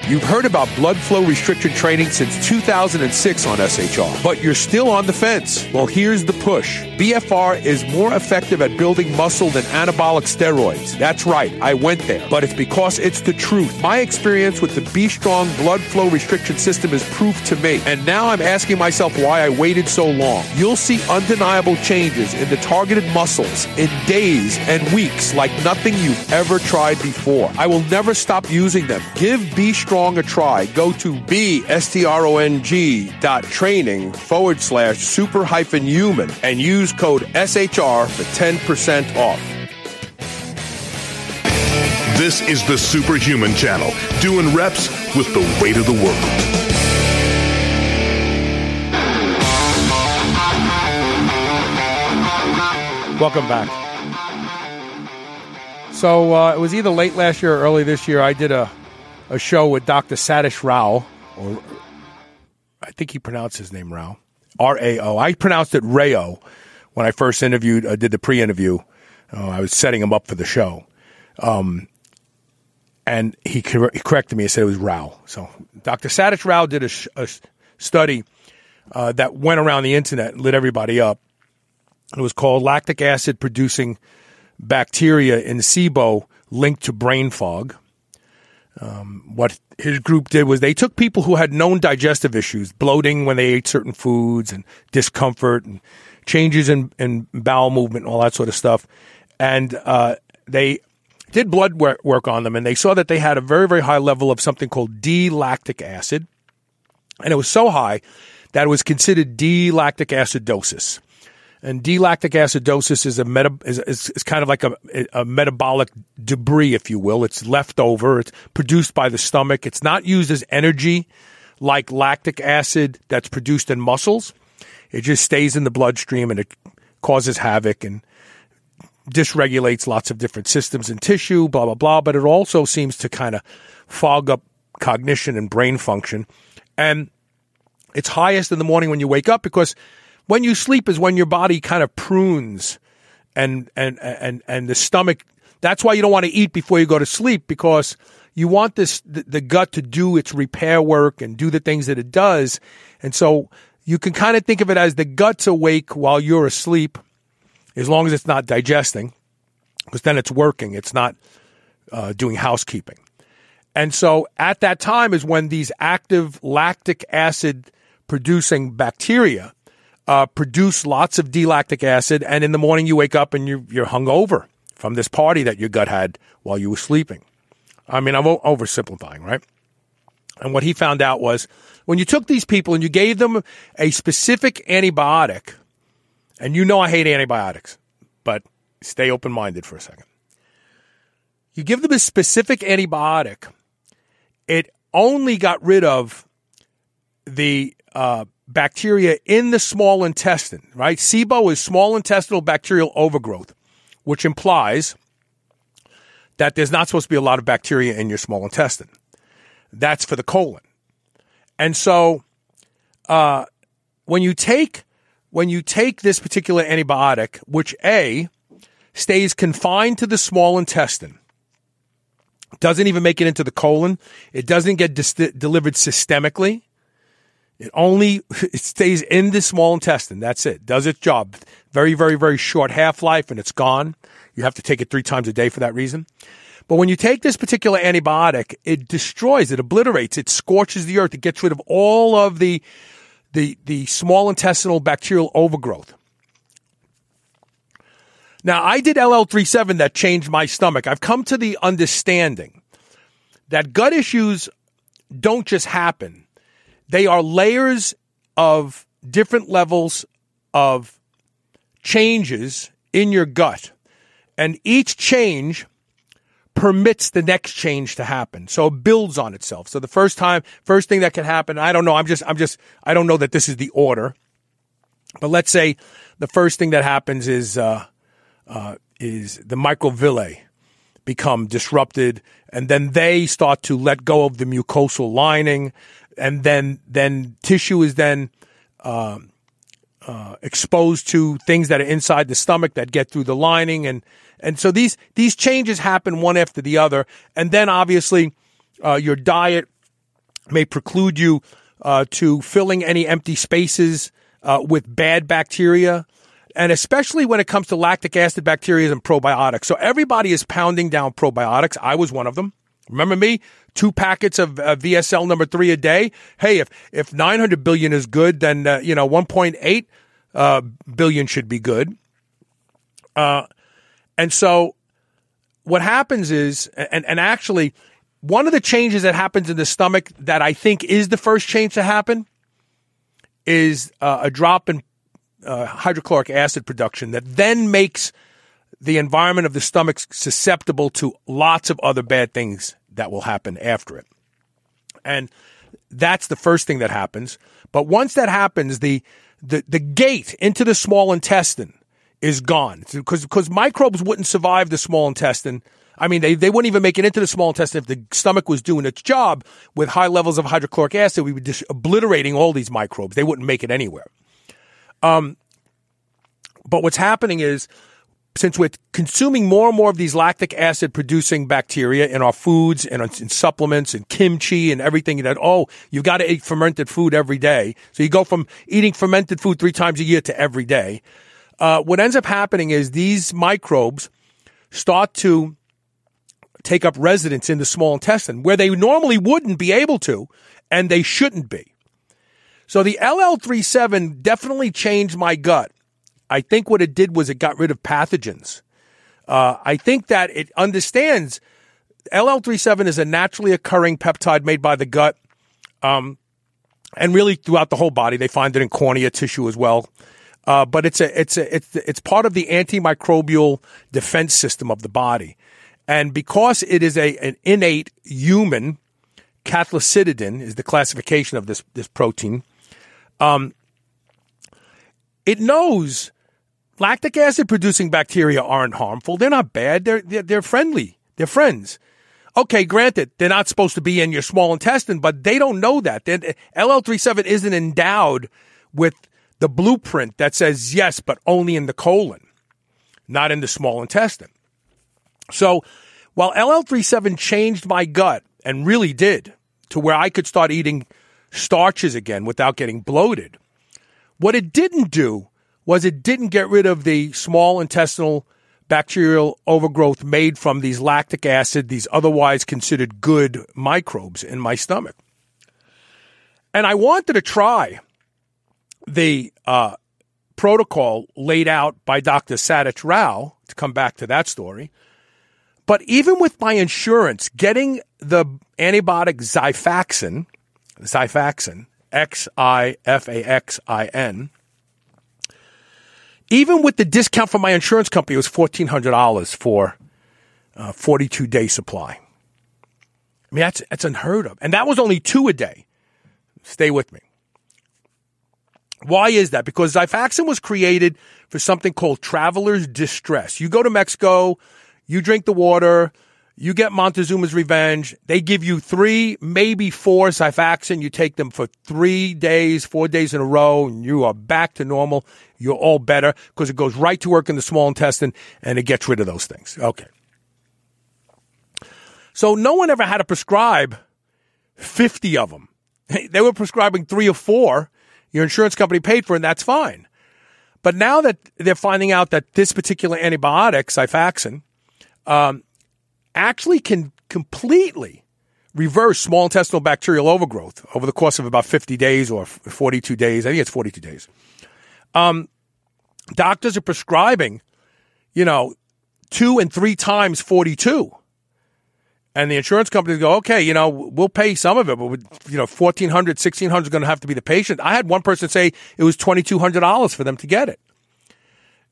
You've heard about blood flow restriction training since 2006 on SHR, but you're still on the fence. Well, here's the push. BFR is more effective at building muscle than anabolic steroids. That's right, I went there, but it's because it's the truth. My experience with the B Strong blood flow restriction system is proof to me, and now I'm asking myself why I waited so long. You'll see undeniable changes in the targeted muscles in days and weeks like nothing you've ever tried before. I will never stop using them. Give B Strong a try. Go to B-S-T-R-O-N-G dot training forward slash super hyphen human and use code SHR for 10% off. This is the Superhuman Channel, doing reps with the weight of the world. Welcome back. So uh, it was either late last year or early this year. I did a, a show with Dr. Satish Rao, or I think he pronounced his name Rao, R A O. I pronounced it Rayo when I first interviewed, uh, did the pre-interview. Uh, I was setting him up for the show, um, and he, cor- he corrected me and said it was Rao. So Dr. Satish Rao did a, sh- a study uh, that went around the internet and lit everybody up. It was called lactic acid producing bacteria in SIBO linked to brain fog. Um, what his group did was they took people who had known digestive issues, bloating when they ate certain foods, and discomfort, and changes in, in bowel movement, and all that sort of stuff, and uh, they did blood work, on them, and they saw that they had a very, very high level of something called D-lactic acid, and it was so high that it was considered D-lactic acidosis. And D-lactic acidosis is a meta, is, is, is kind of like a, a metabolic debris, if you will. It's left over. It's produced by the stomach. It's not used as energy like lactic acid that's produced in muscles. It just stays in the bloodstream and it causes havoc and dysregulates lots of different systems and tissue, blah, blah, blah. But it also seems to kind of fog up cognition and brain function. And it's highest in the morning when you wake up because when you sleep is when your body kind of prunes and and and and the stomach that's why you don't want to eat before you go to sleep because you want this the, the gut to do its repair work and do the things that it does. And so you can kind of think of it as the gut's awake while you're asleep as long as it's not digesting because then it's working it's not uh, doing housekeeping. And so at that time is when these active lactic acid producing bacteria uh, produce lots of D-lactic acid, and in the morning you wake up and you're, you're hungover from this party that your gut had while you were sleeping. I mean, I'm oversimplifying, right? And what he found out was when you took these people and you gave them a specific antibiotic, and you know I hate antibiotics, but stay open minded for a second. You give them a specific antibiotic, it only got rid of the uh, bacteria in the small intestine, right? SIBO is small intestinal bacterial overgrowth, which implies that there's not supposed to be a lot of bacteria in your small intestine. That's for the colon. And so, uh, when you take, when you take this particular antibiotic, which A, stays confined to the small intestine, doesn't even make it into the colon, it doesn't get dis- delivered systemically, it only it stays in the small intestine. That's it. Does its job. Very, very, very short half life, and it's gone. You have to take it three times a day for that reason. But when you take this particular antibiotic, it destroys, it obliterates, it scorches the earth, it gets rid of all of the the the small intestinal bacterial overgrowth. Now, I did LL37 that changed my stomach. I've come to the understanding that gut issues don't just happen they are layers of different levels of changes in your gut. And each change permits the next change to happen. So it builds on itself. So the first time, first thing that can happen, I don't know, I'm just, I'm just, I don't know that this is the order. But let's say the first thing that happens is, uh, uh, is the microvilli become disrupted and then they start to let go of the mucosal lining and then then tissue is then um, uh, exposed to things that are inside the stomach that get through the lining, and and so these these changes happen one after the other, and then obviously uh, your diet may preclude you uh, to filling any empty spaces uh, with bad bacteria, and especially when it comes to lactic acid bacteria and probiotics. So everybody is pounding down probiotics. I was one of them. Remember me? Two packets of uh, VSL number three a day. Hey, if if 900 billion is good, then uh, you know 1.8 uh, billion should be good. Uh, and so what happens is, and, and actually, one of the changes that happens in the stomach that I think is the first change to happen is uh, a drop in uh, hydrochloric acid production that then makes the environment of the stomach susceptible to lots of other bad things that will happen after it. And that's the first thing that happens. But once that happens, the the, the gate into the small intestine is gone because because microbes wouldn't survive the small intestine. I mean, they, they wouldn't even make it into the small intestine if the stomach was doing its job with high levels of hydrochloric acid. We would just obliterating all these microbes. They wouldn't make it anywhere. Um, but what's happening is since we're consuming more and more of these lactic acid producing bacteria in our foods and in supplements and kimchi and everything that, oh, you've got to eat fermented food every day. So you go from eating fermented food three times a year to every day. Uh, what ends up happening is these microbes start to take up residence in the small intestine where they normally wouldn't be able to and they shouldn't be. So the LL37 definitely changed my gut. I think what it did was it got rid of pathogens. Uh, I think that it understands LL37 is a naturally occurring peptide made by the gut, um, and really throughout the whole body. They find it in cornea tissue as well. Uh, but it's a it's a it's it's part of the antimicrobial defense system of the body, and because it is a an innate human, cathelicidin is the classification of this this protein. Um, it knows lactic acid producing bacteria aren't harmful. They're not bad. They're, they're, they're friendly. They're friends. Okay, granted, they're not supposed to be in your small intestine, but they don't know that. They're, LL37 isn't endowed with the blueprint that says yes, but only in the colon, not in the small intestine. So while LL37 changed my gut and really did to where I could start eating starches again without getting bloated, what it didn't do was it didn't get rid of the small intestinal bacterial overgrowth made from these lactic acid, these otherwise considered good microbes in my stomach. And I wanted to try the uh, protocol laid out by Dr. Satish Rao, to come back to that story. But even with my insurance, getting the antibiotic Xifaxan, Xifaxan, X I F A X I N, even with the discount from my insurance company, it was $1,400 for a 42 day supply. I mean, that's, that's unheard of. And that was only two a day. Stay with me. Why is that? Because Xifaxan was created for something called traveler's distress. You go to Mexico, you drink the water, you get Montezuma's revenge. They give you three, maybe four Xifaxan. You take them for three days, four days in a row, and you are back to normal. You're all better because it goes right to work in the small intestine and it gets rid of those things. Okay. So no one ever had to prescribe 50 of them. They were prescribing three or four your insurance company paid for, and that's fine. But now that they're finding out that this particular antibiotic, Xifaxan, um, actually can completely reverse small intestinal bacterial overgrowth over the course of about 50 days or 42 days. I think it's 42 days. Um, doctors are prescribing, you know, two and three times 42 and the insurance companies go, okay, you know, we'll pay some of it, but you know, fourteen hundred, sixteen hundred is going to have to be the patient. I had one person say it was twenty two hundred dollars for them to get it,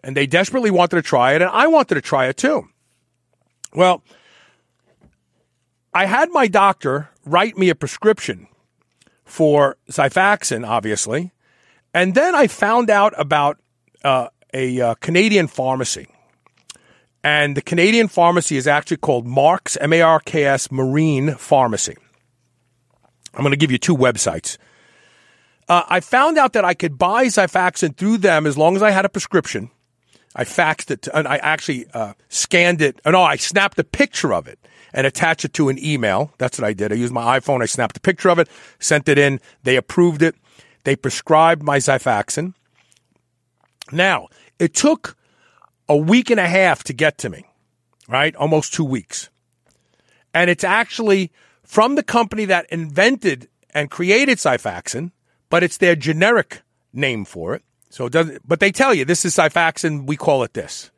and they desperately wanted to try it, and I wanted to try it too. Well, I had my doctor write me a prescription for Xifaxan, obviously, and then I found out about uh, a uh, Canadian pharmacy and the Canadian pharmacy is actually called Marks, M A R K S Marine Pharmacy. I'm going to give you two websites. Uh, I found out that I could buy Xifaxan through them as long as I had a prescription. I faxed it, to, and I actually uh, scanned it. Oh, no, I snapped a picture of it and attached it to an email. That's what I did. I used my iPhone. I snapped a picture of it, sent it in. They approved it. They prescribed my Xifaxan. Now, it took a week and a half to get to me, right? Almost two weeks. And it's actually from the company that invented and created Xifaxan, but it's their generic name for it. So it doesn't, but they tell you this is Xifaxan, we call it this.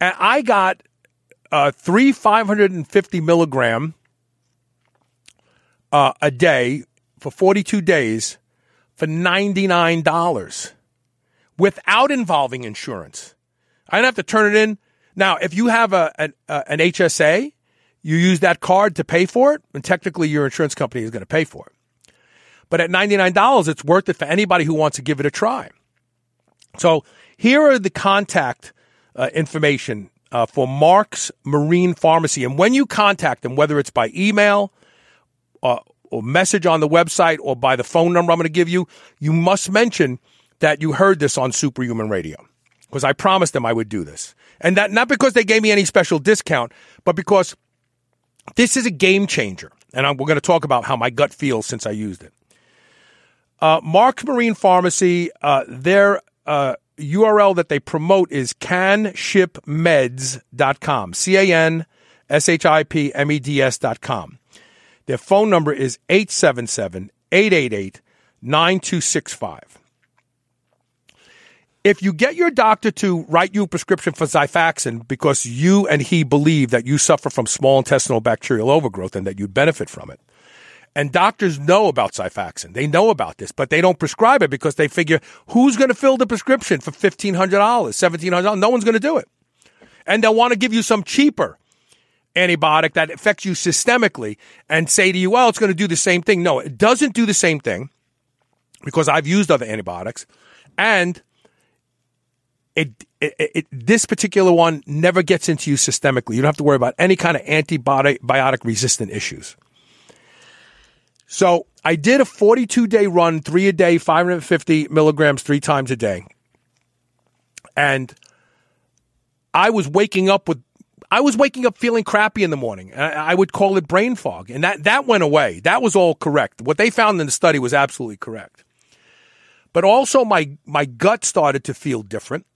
And I got uh, three 550 milligram uh, a day for 42 days for $99 without involving insurance. I don't have to turn it in. Now, if you have a, an, an HSA, you use that card to pay for it, and technically your insurance company is going to pay for it. But at $99, it's worth it for anybody who wants to give it a try. So here are the contact uh, information uh, for Mark's Marine Pharmacy. And when you contact them, whether it's by email uh, or message on the website or by the phone number I'm going to give you, you must mention that you heard this on Superhuman Radio because I promised them I would do this. And that not because they gave me any special discount, but because this is a game changer. And I'm, we're going to talk about how my gut feels since I used it. Uh, Mark's Marine Pharmacy, uh, their uh, URL that they promote is canshipmeds.com. C A N S H I P M E D S.com. Their phone number is 877 888 9265. If you get your doctor to write you a prescription for Xifaxan because you and he believe that you suffer from small intestinal bacterial overgrowth and that you benefit from it, and doctors know about Xifaxan. They know about this, but they don't prescribe it because they figure who's going to fill the prescription for $1,500, $1,700? No one's going to do it. And they'll want to give you some cheaper antibiotic that affects you systemically and say to you, well, it's going to do the same thing. No, it doesn't do the same thing because I've used other antibiotics. And it, it, it, this particular one never gets into you systemically. You don't have to worry about any kind of antibiotic resistant issues. So I did a 42 day run, three a day, 550 milligrams three times a day. And I was waking up with, I was waking up feeling crappy in the morning. I would call it brain fog. And that, that went away. That was all correct. What they found in the study was absolutely correct. But also my, my gut started to feel different.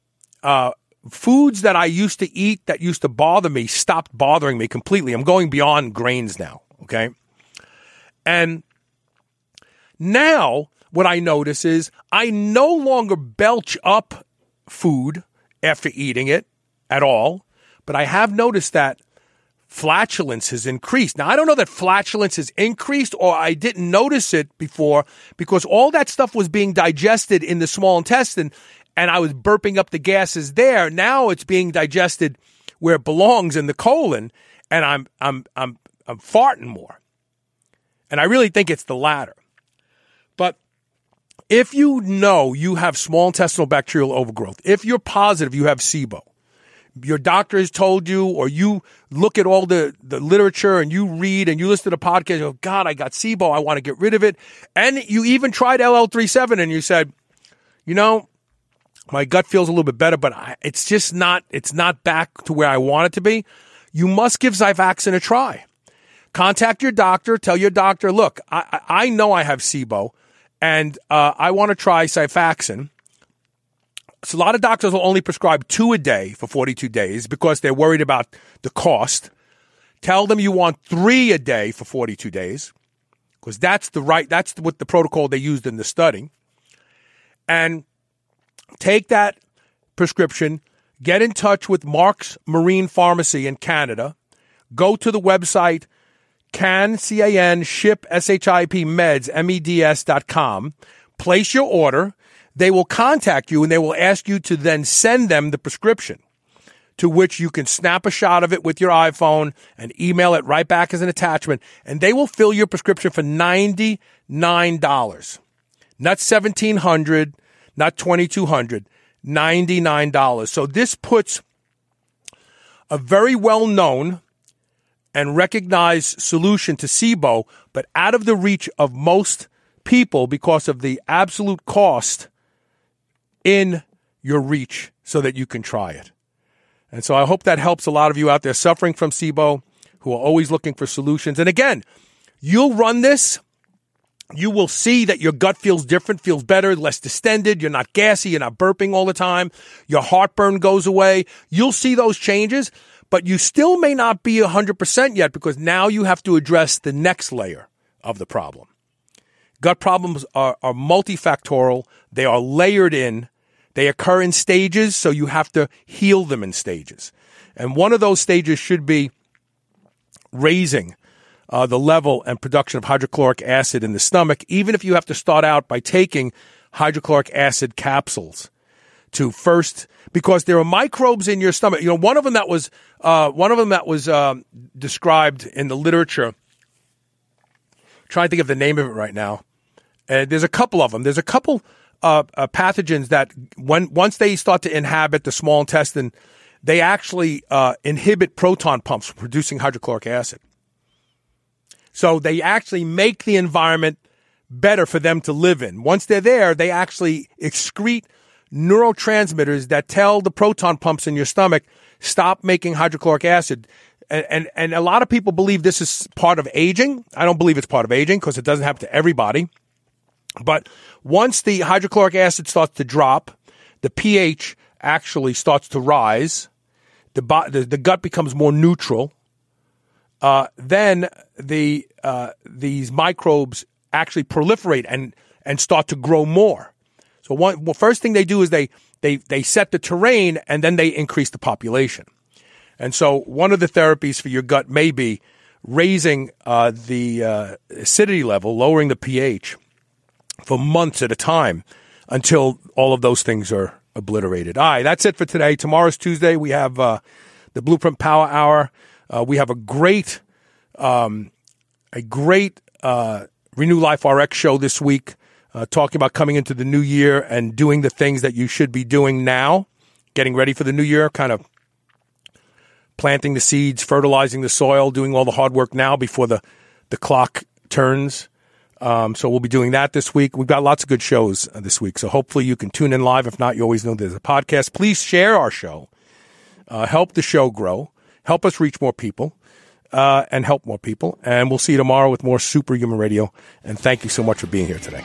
Uh, foods that I used to eat that used to bother me stopped bothering me completely. I'm going beyond grains now. Okay. And now what I notice is I no longer belch up food after eating it at all, but I have noticed that flatulence has increased. Now, I don't know that flatulence has increased or I didn't notice it before because all that stuff was being digested in the small intestine and I was burping up the gases there. Now it's being digested where it belongs in the colon and I'm, I'm, I'm, I'm farting more. And I really think it's the latter. But if you know you have small intestinal bacterial overgrowth, if you're positive you have SIBO, your doctor has told you, or you look at all the, the literature and you read and you listen to the podcast, go, God, I got SIBO. I want to get rid of it. And you even tried LL37 and you said, you know, my gut feels a little bit better, but I, it's just not, it's not back to where I want it to be. You must give Xifaxan a try. Contact your doctor. Tell your doctor, look, I, I know I have SIBO and uh, I want to try Xifaxan. So a lot of doctors will only prescribe two a day for 42 days because they're worried about the cost. Tell them you want three a day for 42 days because that's the right, that's what the protocol they used in the study. And take that prescription, get in touch with Mark's Marine Pharmacy in Canada, go to the website can, C-A-N, ship, S-H-I-P, meds, M-E-D-S dot com. Place your order. They will contact you and they will ask you to then send them the prescription to which you can snap a shot of it with your iPhone and email it right back as an attachment. And they will fill your prescription for $99. Not 1700 not 2200 $99. So this puts a very well known and recognized solution to SIBO, but out of the reach of most people because of the absolute cost in your reach so that you can try it. And so I hope that helps a lot of you out there suffering from SIBO who are always looking for solutions. And again, you'll run this. You will see that your gut feels different, feels better, less distended. You're not gassy. You're not burping all the time. Your heartburn goes away. You'll see those changes, but you still may not be 100% yet because now you have to address the next layer of the problem. Gut problems are, are multifactorial. They are layered in. They occur in stages, so you have to heal them in stages. And one of those stages should be raising uh, the level and production of hydrochloric acid in the stomach, even if you have to start out by taking hydrochloric acid capsules to first, because there are microbes in your stomach. You know, one of them that was, uh, one of them that was um, described in the literature. I'm trying to think of the name of it right now. Uh, there's a couple of them. There's a couple uh, uh, pathogens that when once they start to inhabit the small intestine, they actually uh, inhibit proton pumps from producing hydrochloric acid. So they actually make the environment better for them to live in. Once they're there, they actually excrete neurotransmitters that tell the proton pumps in your stomach stop making hydrochloric acid. And, and, and a lot of people believe this is part of aging. I don't believe it's part of aging because it doesn't happen to everybody. But once the hydrochloric acid starts to drop, the pH actually starts to rise. The, the, the gut becomes more neutral. Uh, then the uh, these microbes actually proliferate and and start to grow more. So one well, first thing they do is they they they set the terrain and then they increase the population. And so one of the therapies for your gut may be raising uh, the uh, acidity level, lowering the pH for months at a time until all of those things are obliterated. All right, that's it for today. Tomorrow's Tuesday. We have uh, the Blueprint Power Hour. Uh, we have a great, um, a great uh, Renew Life RX show this week, uh, talking about coming into the new year and doing the things that you should be doing now, getting ready for the new year, kind of planting the seeds, fertilizing the soil, doing all the hard work now before the, the clock turns. Um, so we'll be doing that this week. We've got lots of good shows uh, this week. So hopefully you can tune in live. If not, you always know there's a podcast. Please share our show. Uh, help the show grow. Help us reach more people. Uh, and help more people. And we'll see you tomorrow with more Superhuman Radio. And thank you so much for being here today.